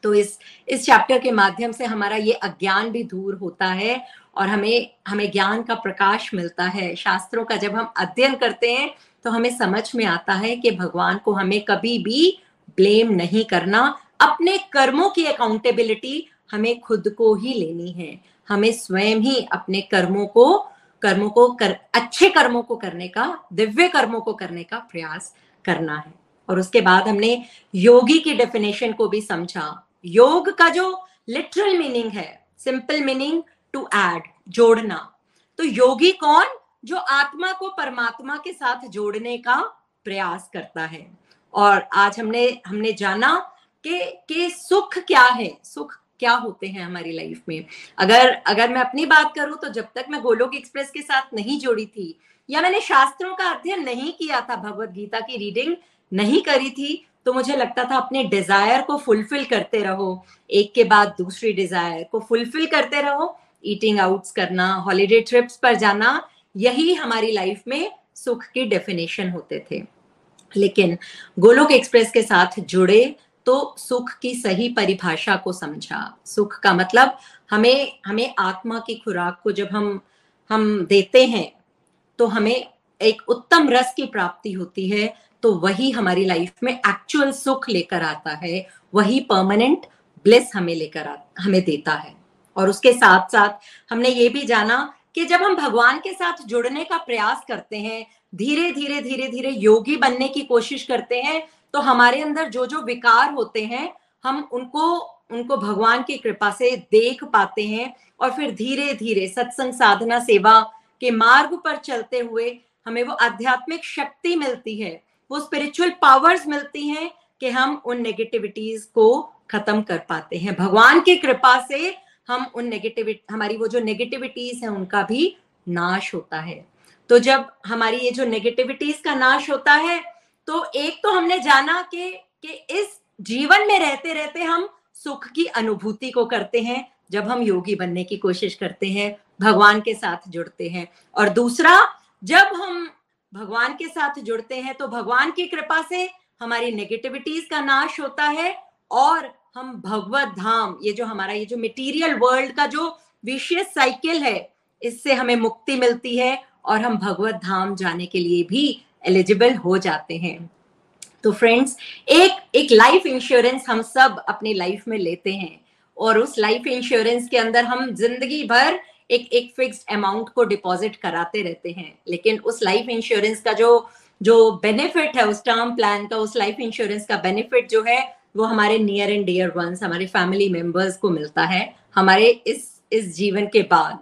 तो इस इस चैप्टर के माध्यम से हमारा ये अज्ञान भी दूर होता है और हमें हमें ज्ञान का प्रकाश मिलता है। शास्त्रों का जब हम अध्ययन करते हैं तो हमें समझ में आता है कि भगवान को हमें कभी भी ब्लेम नहीं करना। अपने कर्मों की अकाउंटेबिलिटी हमें खुद को ही लेनी है। हमें स्वयं ही अपने कर्मों को कर्मों को कर, अच्छे कर्मों को करने का, दिव्य कर्मों को करने का प्रयास करना है। और उसके बाद हमने योगी की डेफिनेशन को भी समझा। योग का जो लिटरल मीनिंग है सिंपल मीनिंग टू ऐड जोड़ना। तो योगी कौन? जो आत्मा को परमात्मा के साथ जोड़ने का प्रयास करता है। और आज हमने हमने जाना कि कि सुख क्या है? सुख क्या होते हैं हमारी लाइफ में? अगर अगर मैं अपनी बात करूँ तो जब तक मैं गोलोक एक्सप्रेस के साथ नहीं जोड़ी थी, या मैंने शास्त्रों का अध्ययन नहीं किया था, भगवत गीता की रीडिंग नहीं करी थी तो मुझे लगता था अपने डिज़ायर को फुलफिल करते रहो। एक के बाद दूसरी डिज़ायर को फुलफिल करते रहो। ईटिंग आउट्स करना हॉलीडे ट्रिप्स पर जाना, यही हमारी लाइफ में सुख की डेफिनेशन होते थे। लेकिन गोलोक एक्सप्रेस के साथ जुड़े तो सुख की सही परिभाषा को समझा। सुख का मतलब हमें हमें आत्मा की खुराक को जब हम हम देते हैं तो हमें एक उत्तम रस की प्राप्ति होती है तो वही हमारी लाइफ में एक्चुअल सुख लेकर आता है, वही परमानेंट ब्लेस हमें लेकर हमें देता है। और उसके साथ साथ हमने ये भी जाना कि जब हम भगवान के साथ जुड़ने का प्रयास करते हैं धीरे धीरे धीरे धीरे योगी बनने की कोशिश करते हैं तो हमारे अंदर जो जो विकार होते हैं, हम उनको उनको भगवान की कृपा से देख पाते हैं और फिर धीरे धीरे सत्संग साधना सेवा के मार्ग पर चलते हुए हमें वो आध्यात्मिक शक्ति मिलती है, वो स्पिरिचुअल पावर्स मिलती हैं कि हम उन नेगेटिविटीज को खत्म कर पाते हैं। भगवान की कृपा से हम उन नेगेटिविटी हमारी वो जो नेगेटिविटीज है, उनका भी नाश होता है। तो जब हमारी ये जो नेगेटिविटीज का नाश होता है तो एक तो हमने जाना कि कि इस जीवन में रहते रहते हम सुख की अनुभूति को करते हैं, जब हम योगी बनने की कोशिश करते हैं, भगवान के साथ जुड़ते हैं। और दूसरा, जब हम भगवान के साथ जुड़ते हैं तो भगवान की कृपा से हमारी नेगेटिविटीज का नाश होता है और हम भगवत धाम, ये जो हमारा, ये जो मटेरियल वर्ल्ड का जो विशेष साइकिल है, इससे हमें मुक्ति मिलती है और हम भगवत धाम जाने के लिए भी एलिजिबल हो जाते हैं। तो फ्रेंड्स एक एक लाइफ इंश्योरेंस हम सब अपने लाइफ में लेते हैं और उस लाइफ इंश्योरेंस के अंदर हम ज़िंदगी भर एक एक फिक्स्ड अमाउंट को डिपॉजिट कराते रहते हैं। लेकिन उस लाइफ इंश्योरेंस का जो जो बेनिफिट है, उस टर्म प्लान का, उस लाइफ इंश्योरेंस का बेनिफिट जो है, वो हमारे नियर एंड डियर वंस हमारे फैमिली मेंबर्स को मिलता है, हमारे इस इस जीवन के बाद।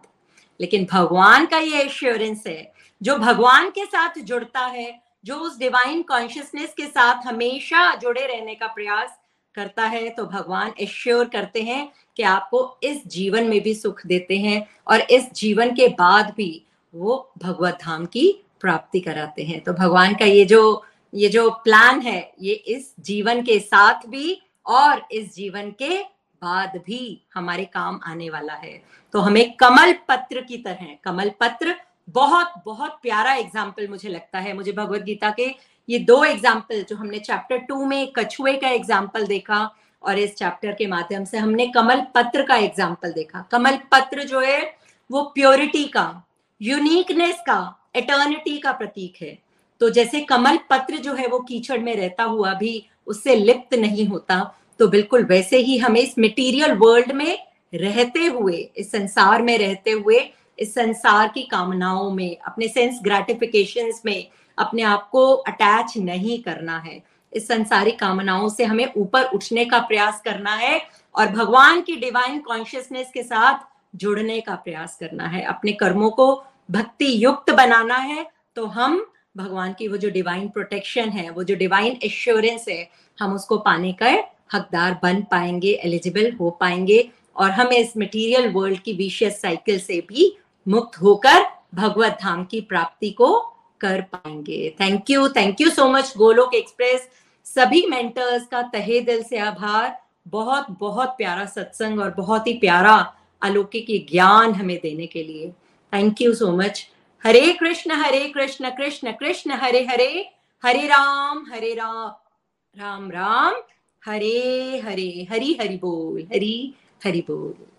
लेकिन भगवान का ये एश्योरेंस है जो भगवान के साथ जुड़ता है, जो उस डिवाइन कॉन्शियसनेस के साथ हमेशा जुड़े रहने का प्रयास करता है तो भगवान एश्योर करते हैं कि आपको इस जीवन में भी सुख देते हैं और इस जीवन के बाद भी वो भगवत धाम की प्राप्ति कराते हैं। तो भगवान का ये जो ये जो प्लान है, ये इस जीवन के साथ भी और इस जीवन के बाद भी हमारे काम आने वाला है। तो हमें कमल पत्र की तरह, कमल पत्र बहुत बहुत प्यारा एग्ज़ाम्पल मुझे लगता है, मुझे भगवत गीता के ये दो एग्ज़ाम्पल जो हमने चैप्टर टू में कछुए का एग्ज़ाम्पल देखा और इस चैप्टर के माध्यम से हमने कमल पत्र का एग्ज़ाम्पल देखा। कमल पत्र जो है, वो प्योरिटी का यूनिकनेस का एटर्निटी का प्रतीक है। तो जैसे कमल पत्र जो है, वो कीचड़ में रहता हुआ भी उससे लिप्त नहीं होता तो बिल्कुल वैसे ही हमें इस मटेरियल वर्ल्ड में रहते हुए, इस संसार में रहते हुए इस संसार की कामनाओं में, अपने सेंस ग्रेटिफिकेशन में अपने आप को अटैच नहीं करना है। इस संसारी कामनाओं से हमें ऊपर उठने का प्रयास करना है और भगवान की डिवाइन कॉन्शियसनेस के साथ जुड़ने का प्रयास करना है। अपने कर्मों को भक्ति युक्त बनाना है तो हम भगवान की वो जो डिवाइन प्रोटेक्शन है, वो जो डिवाइन एश्योरेंस है, हम उसको पाने का हकदार बन पाएँगे एलिजिबल हो पाएँगे और हमें इस मटेरियल वर्ल्ड की विशियस साइकिल से भी मुक्त होकर भगवत धाम की प्राप्ति को कर पाएँगे। Thank you thank you so much Golok express सभी मेंटर्स का तहे दिल से आभार। बहुत बहुत प्यारा सत्संग और बहुत ही प्यारा अलौकिक ज्ञान हमें देने के लिए। Thank you so much Hare Krishna Hare Krishna Krishna Krishna, Hare Hare. Hare Ram Hare Ram Ram Ram. Hare Hare. Hari Hari बोल। हरी, हरि बोल।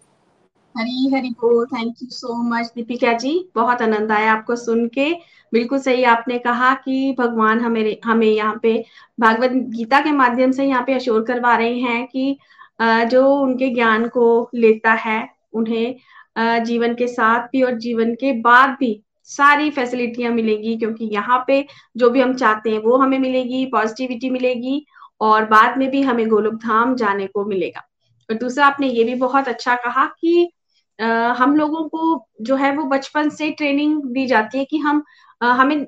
हरी हरी बोल। Thank you so much Deepika ji. बहुत आनंद आया आपको सुन के। बिल्कुल सही आपने कहा कि भगवान हमें हमें यहाँ पे भागवत गीता के माध्यम से यहाँ पे अशोर करवा रहे हैं कि जो उनके ज्ञान को लेता है, उन्हें जीवन के साथ भी और जीवन के बाद भी सारी फैसिलिटियाँ मिलेगी, क्योंकि यहाँ पे जो भी हम चाहते हैं वो हमें मिलेगी पॉजिटिविटी मिलेगी और बाद में भी हमें गोलोक धाम जाने को मिलेगा। और दूसरा आपने ये भी बहुत अच्छा कहा कि हम लोगों को जो है वो बचपन से ट्रेनिंग दी जाती है कि हम हमें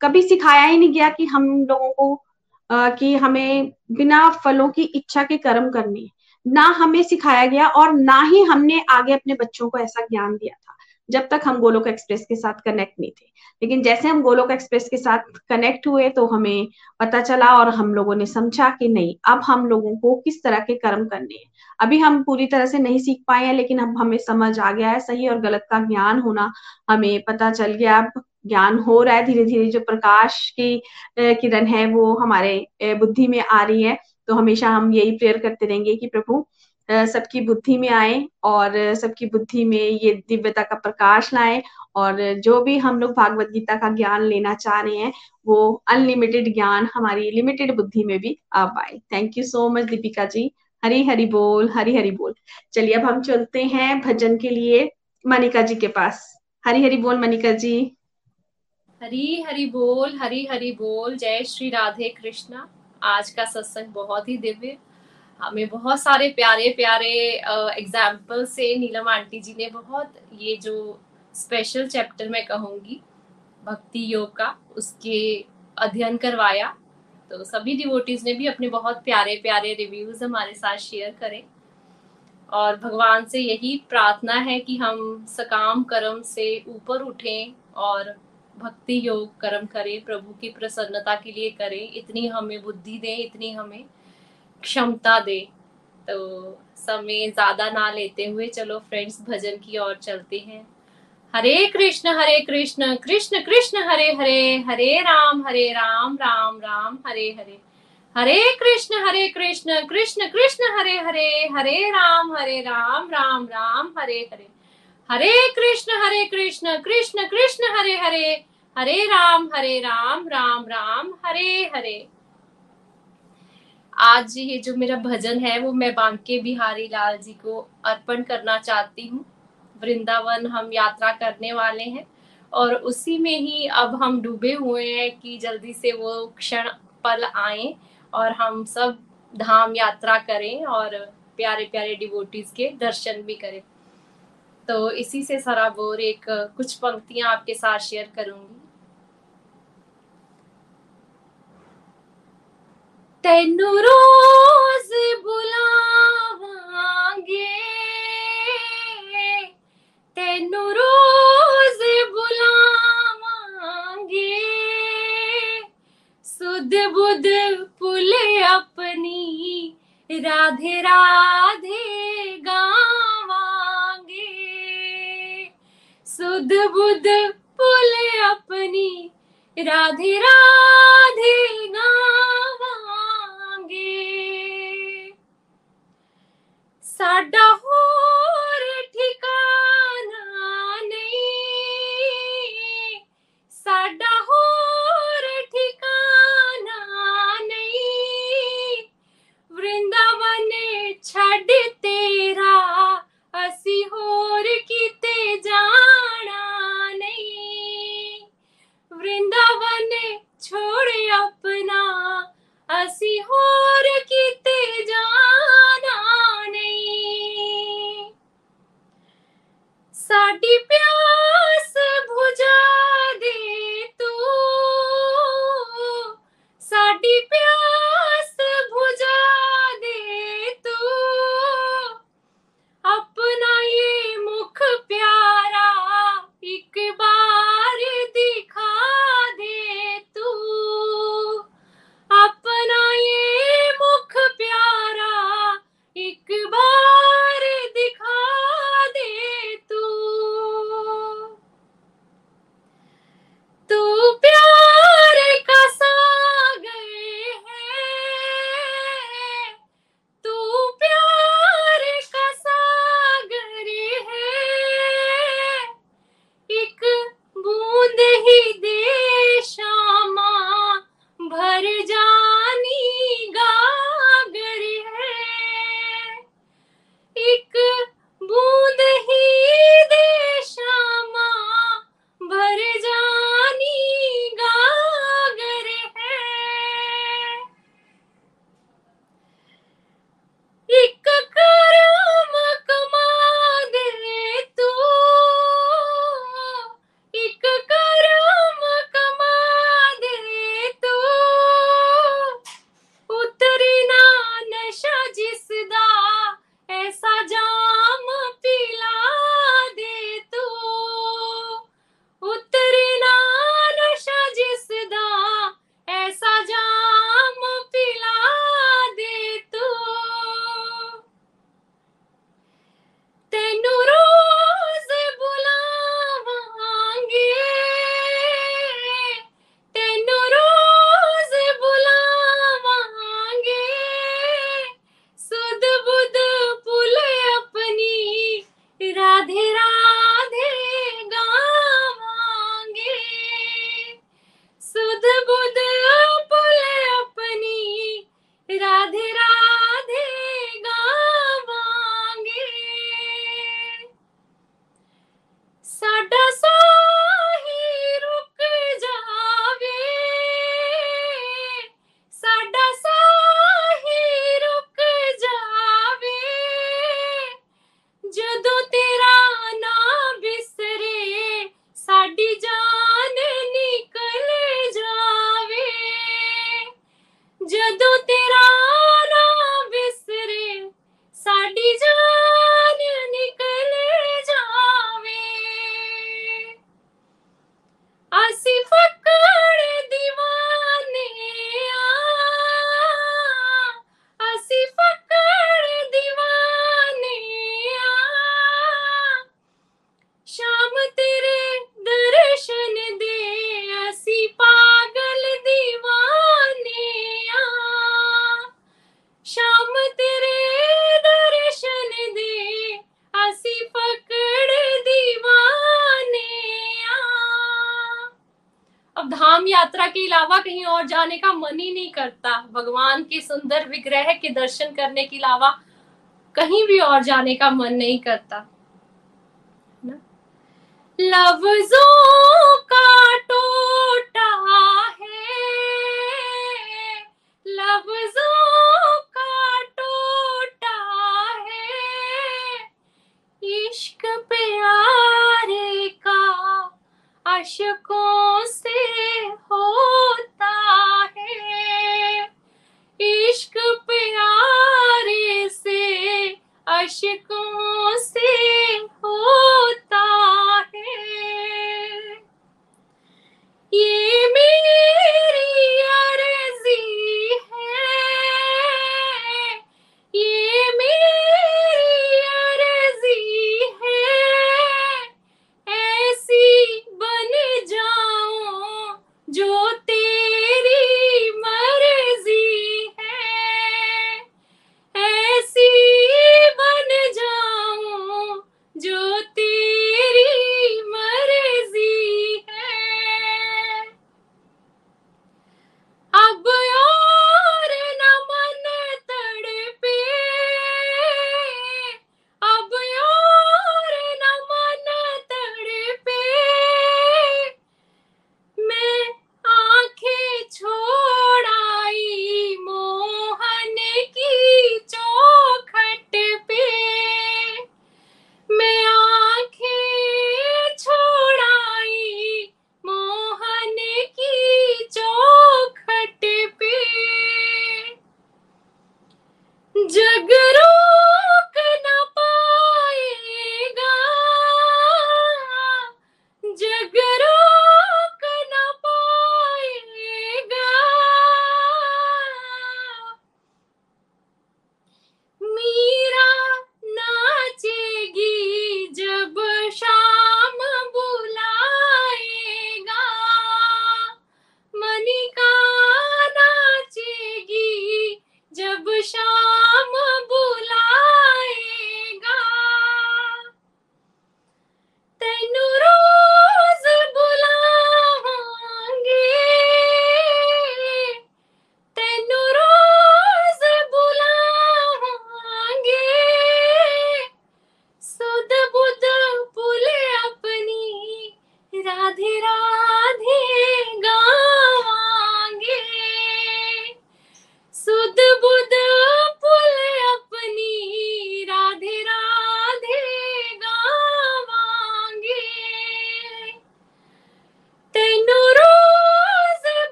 कभी सिखाया ही नहीं गया कि हम लोगों को कि हमें बिना फलों की इच्छा के कर्म करने ना हमें सिखाया गया और ना ही हमने आगे अपने बच्चों को ऐसा ज्ञान दिया था। जब तक हम गोलोक एक्सप्रेस के साथ कनेक्ट नहीं थे। लेकिन जैसे हम गोलोक एक्सप्रेस के साथ कनेक्ट हुए तो हमें पता चला और हम लोगों ने समझा कि नहीं, अब हम लोगों को किस तरह के कर्म करने हैं। अभी हम पूरी तरह से नहीं सीख पाए हैं, लेकिन अब हमें समझ आ गया है सही और गलत का ज्ञान होना हमें पता चल गया। अब ज्ञान हो रहा है धीरे धीरे जो प्रकाश की किरण है, वो हमारे बुद्धि में आ रही है। तो हमेशा हम यही प्रेयर करते रहेंगे कि प्रभु सबकी बुद्धि में आए और सबकी बुद्धि में ये दिव्यता का प्रकाश लाए और जो भी हम लोग भागवत गीता का ज्ञान लेना चाह रहे हैं, वो अनलिमिटेड ज्ञान हमारी लिमिटेड बुद्धि में भी आ पाए। Thank you so much Deepika ji. Hari Hari बोल, हरी हरी बोल। चलिए अब हम चलते हैं भजन के लिए मनिका जी के पास। हरी हरी बोल, मनिका जी। हरी हरी बोल, हरी हरी बोल। जय श्री राधे कृष्णा। आज का सत्संग बहुत ही दिव्य हमें बहुत सारे प्यारे प्यारे एग्ज़ाम्पल से नीलम आंटी जी ने बहुत ये जो स्पेशल चैप्टर मैं कहूँगी, भक्ति योग का, उसके अध्ययन करवाया। तो सभी डिवोटीज ने भी अपने बहुत प्यारे प्यारे रिव्यूज़ हमारे साथ शेयर करें। और भगवान से यही प्रार्थना है कि हम सकाम कर्म से ऊपर उठें और भक्ति योग कर्म करें, प्रभु की प्रसन्नता के लिए करें। इतनी हमें बुद्धि दें, इतनी हमें क्षमता दे। तो समय ज़्यादा ना लेते हुए चलो फ्रेंड्स भजन की ओर चलते हैं। हरे कृष्ण हरे कृष्ण कृष्ण कृष्ण, हरे हरे हरे राम हरे राम राम राम, हरे हरे। हरे कृष्ण हरे कृष्ण कृष्ण कृष्ण, हरे हरे हरे राम हरे राम राम राम, हरे हरे। हरे कृष्ण हरे कृष्ण कृष्ण कृष्ण, हरे हरे। हरे राम हरे राम राम राम, हरे हरे। आज ये जो मेरा भजन है, वो मैं बांके बिहारी लाल जी को अर्पण करना चाहती हूँ। वृंदावन हम यात्रा करने वाले हैं और उसी में ही अब हम डूबे हुए हैं कि जल्दी से वो क्षण पल आए और हम सब धाम यात्रा करें और प्यारे प्यारे डिवोटीज के दर्शन भी करें। तो इसी से सराबोर एक कुछ पंक्तियाँ आपके साथ शेयर करूँगी। तेनु रोज बुलावांगे। तेनु रोज बुलावांगे। सुध बुध पुल अपनी, राधे राधे गावांगे। सुध बुध पुल अपनी, राधे राधे करने के अलावा कहीं भी और जाने का मन नहीं करता। लफ्जों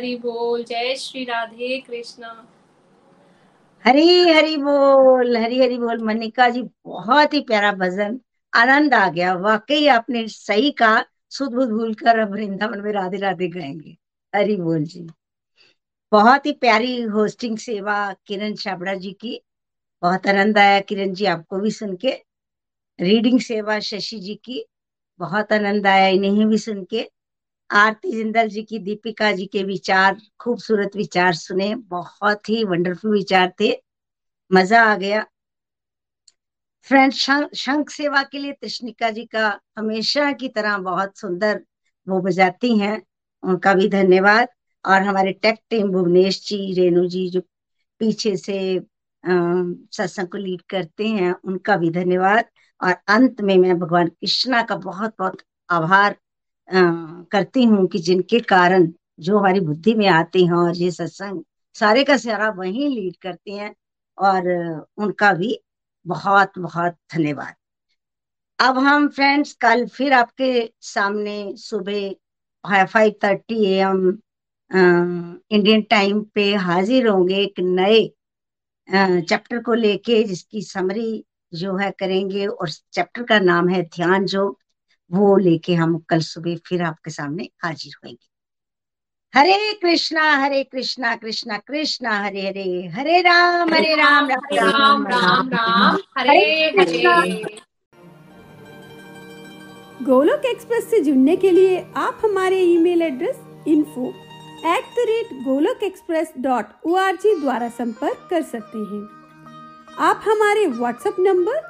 हरी बोल। जय श्री राधे कृष्णा। हरी हरी बोल, हरी हरी बोल। मनिका जी, बहुत ही प्यारा भजन। आनंद आ गया। वाकई आपने सही कहा। सुध बुध भूल कर अब वृंदावन में राधे राधे गाएँगे। हरी बोल जी। बहुत ही प्यारी होस्टिंग सेवा किरण छाबड़ा जी की। बहुत आनंद आया किरण जी आपको भी सुन के। रीडिंग सेवा शशि जी की। बहुत आनंद आया इन्हें भी सुन के। आरती जिंदल जी की, दीपिका जी के विचार, खूबसूरत विचार सुने। बहुत ही वंडरफुल विचार थे। मज़ा आ गया। फ्रेंड शंख सेवा के लिए कृष्णिका जी का हमेशा की तरह बहुत सुंदर वो बजाती हैं। उनका भी धन्यवाद। और हमारे टेक टीम भुवनेश जी, रेणु जी, जो पीछे से सत्संग को लीड करते हैं, उनका भी धन्यवाद। और अंत में मैं भगवान कृष्णा का बहुत बहुत आभार करती हूँ कि जिनके कारण जो हमारी बुद्धि में आते हैं और ये सत्संग सारे का सारा वही लीड करती हैं और उनका भी बहुत बहुत धन्यवाद। अब हम फ्रेंड्स, कल फिर आपके सामने सुबह five thirty A M Indian time पे हाजिर होंगे एक नए चैप्टर को लेके जिसकी समरी जो है करेंगे और चैप्टर का नाम है ध्यान जो वो लेके हम कल सुबह फिर आपके सामने हाजिर होंगे। हरे कृष्णा हरे कृष्णा कृष्णा कृष्णा हरे हरे हरे राम हरे राम राम राम राम राम हरे हरे गोलोक एक्सप्रेस से जुड़ने के लिए आप हमारे email address info at the rate Golok express dot O द्वारा संपर्क कर सकते हैं। आप हमारे व्हाट्सएप नंबर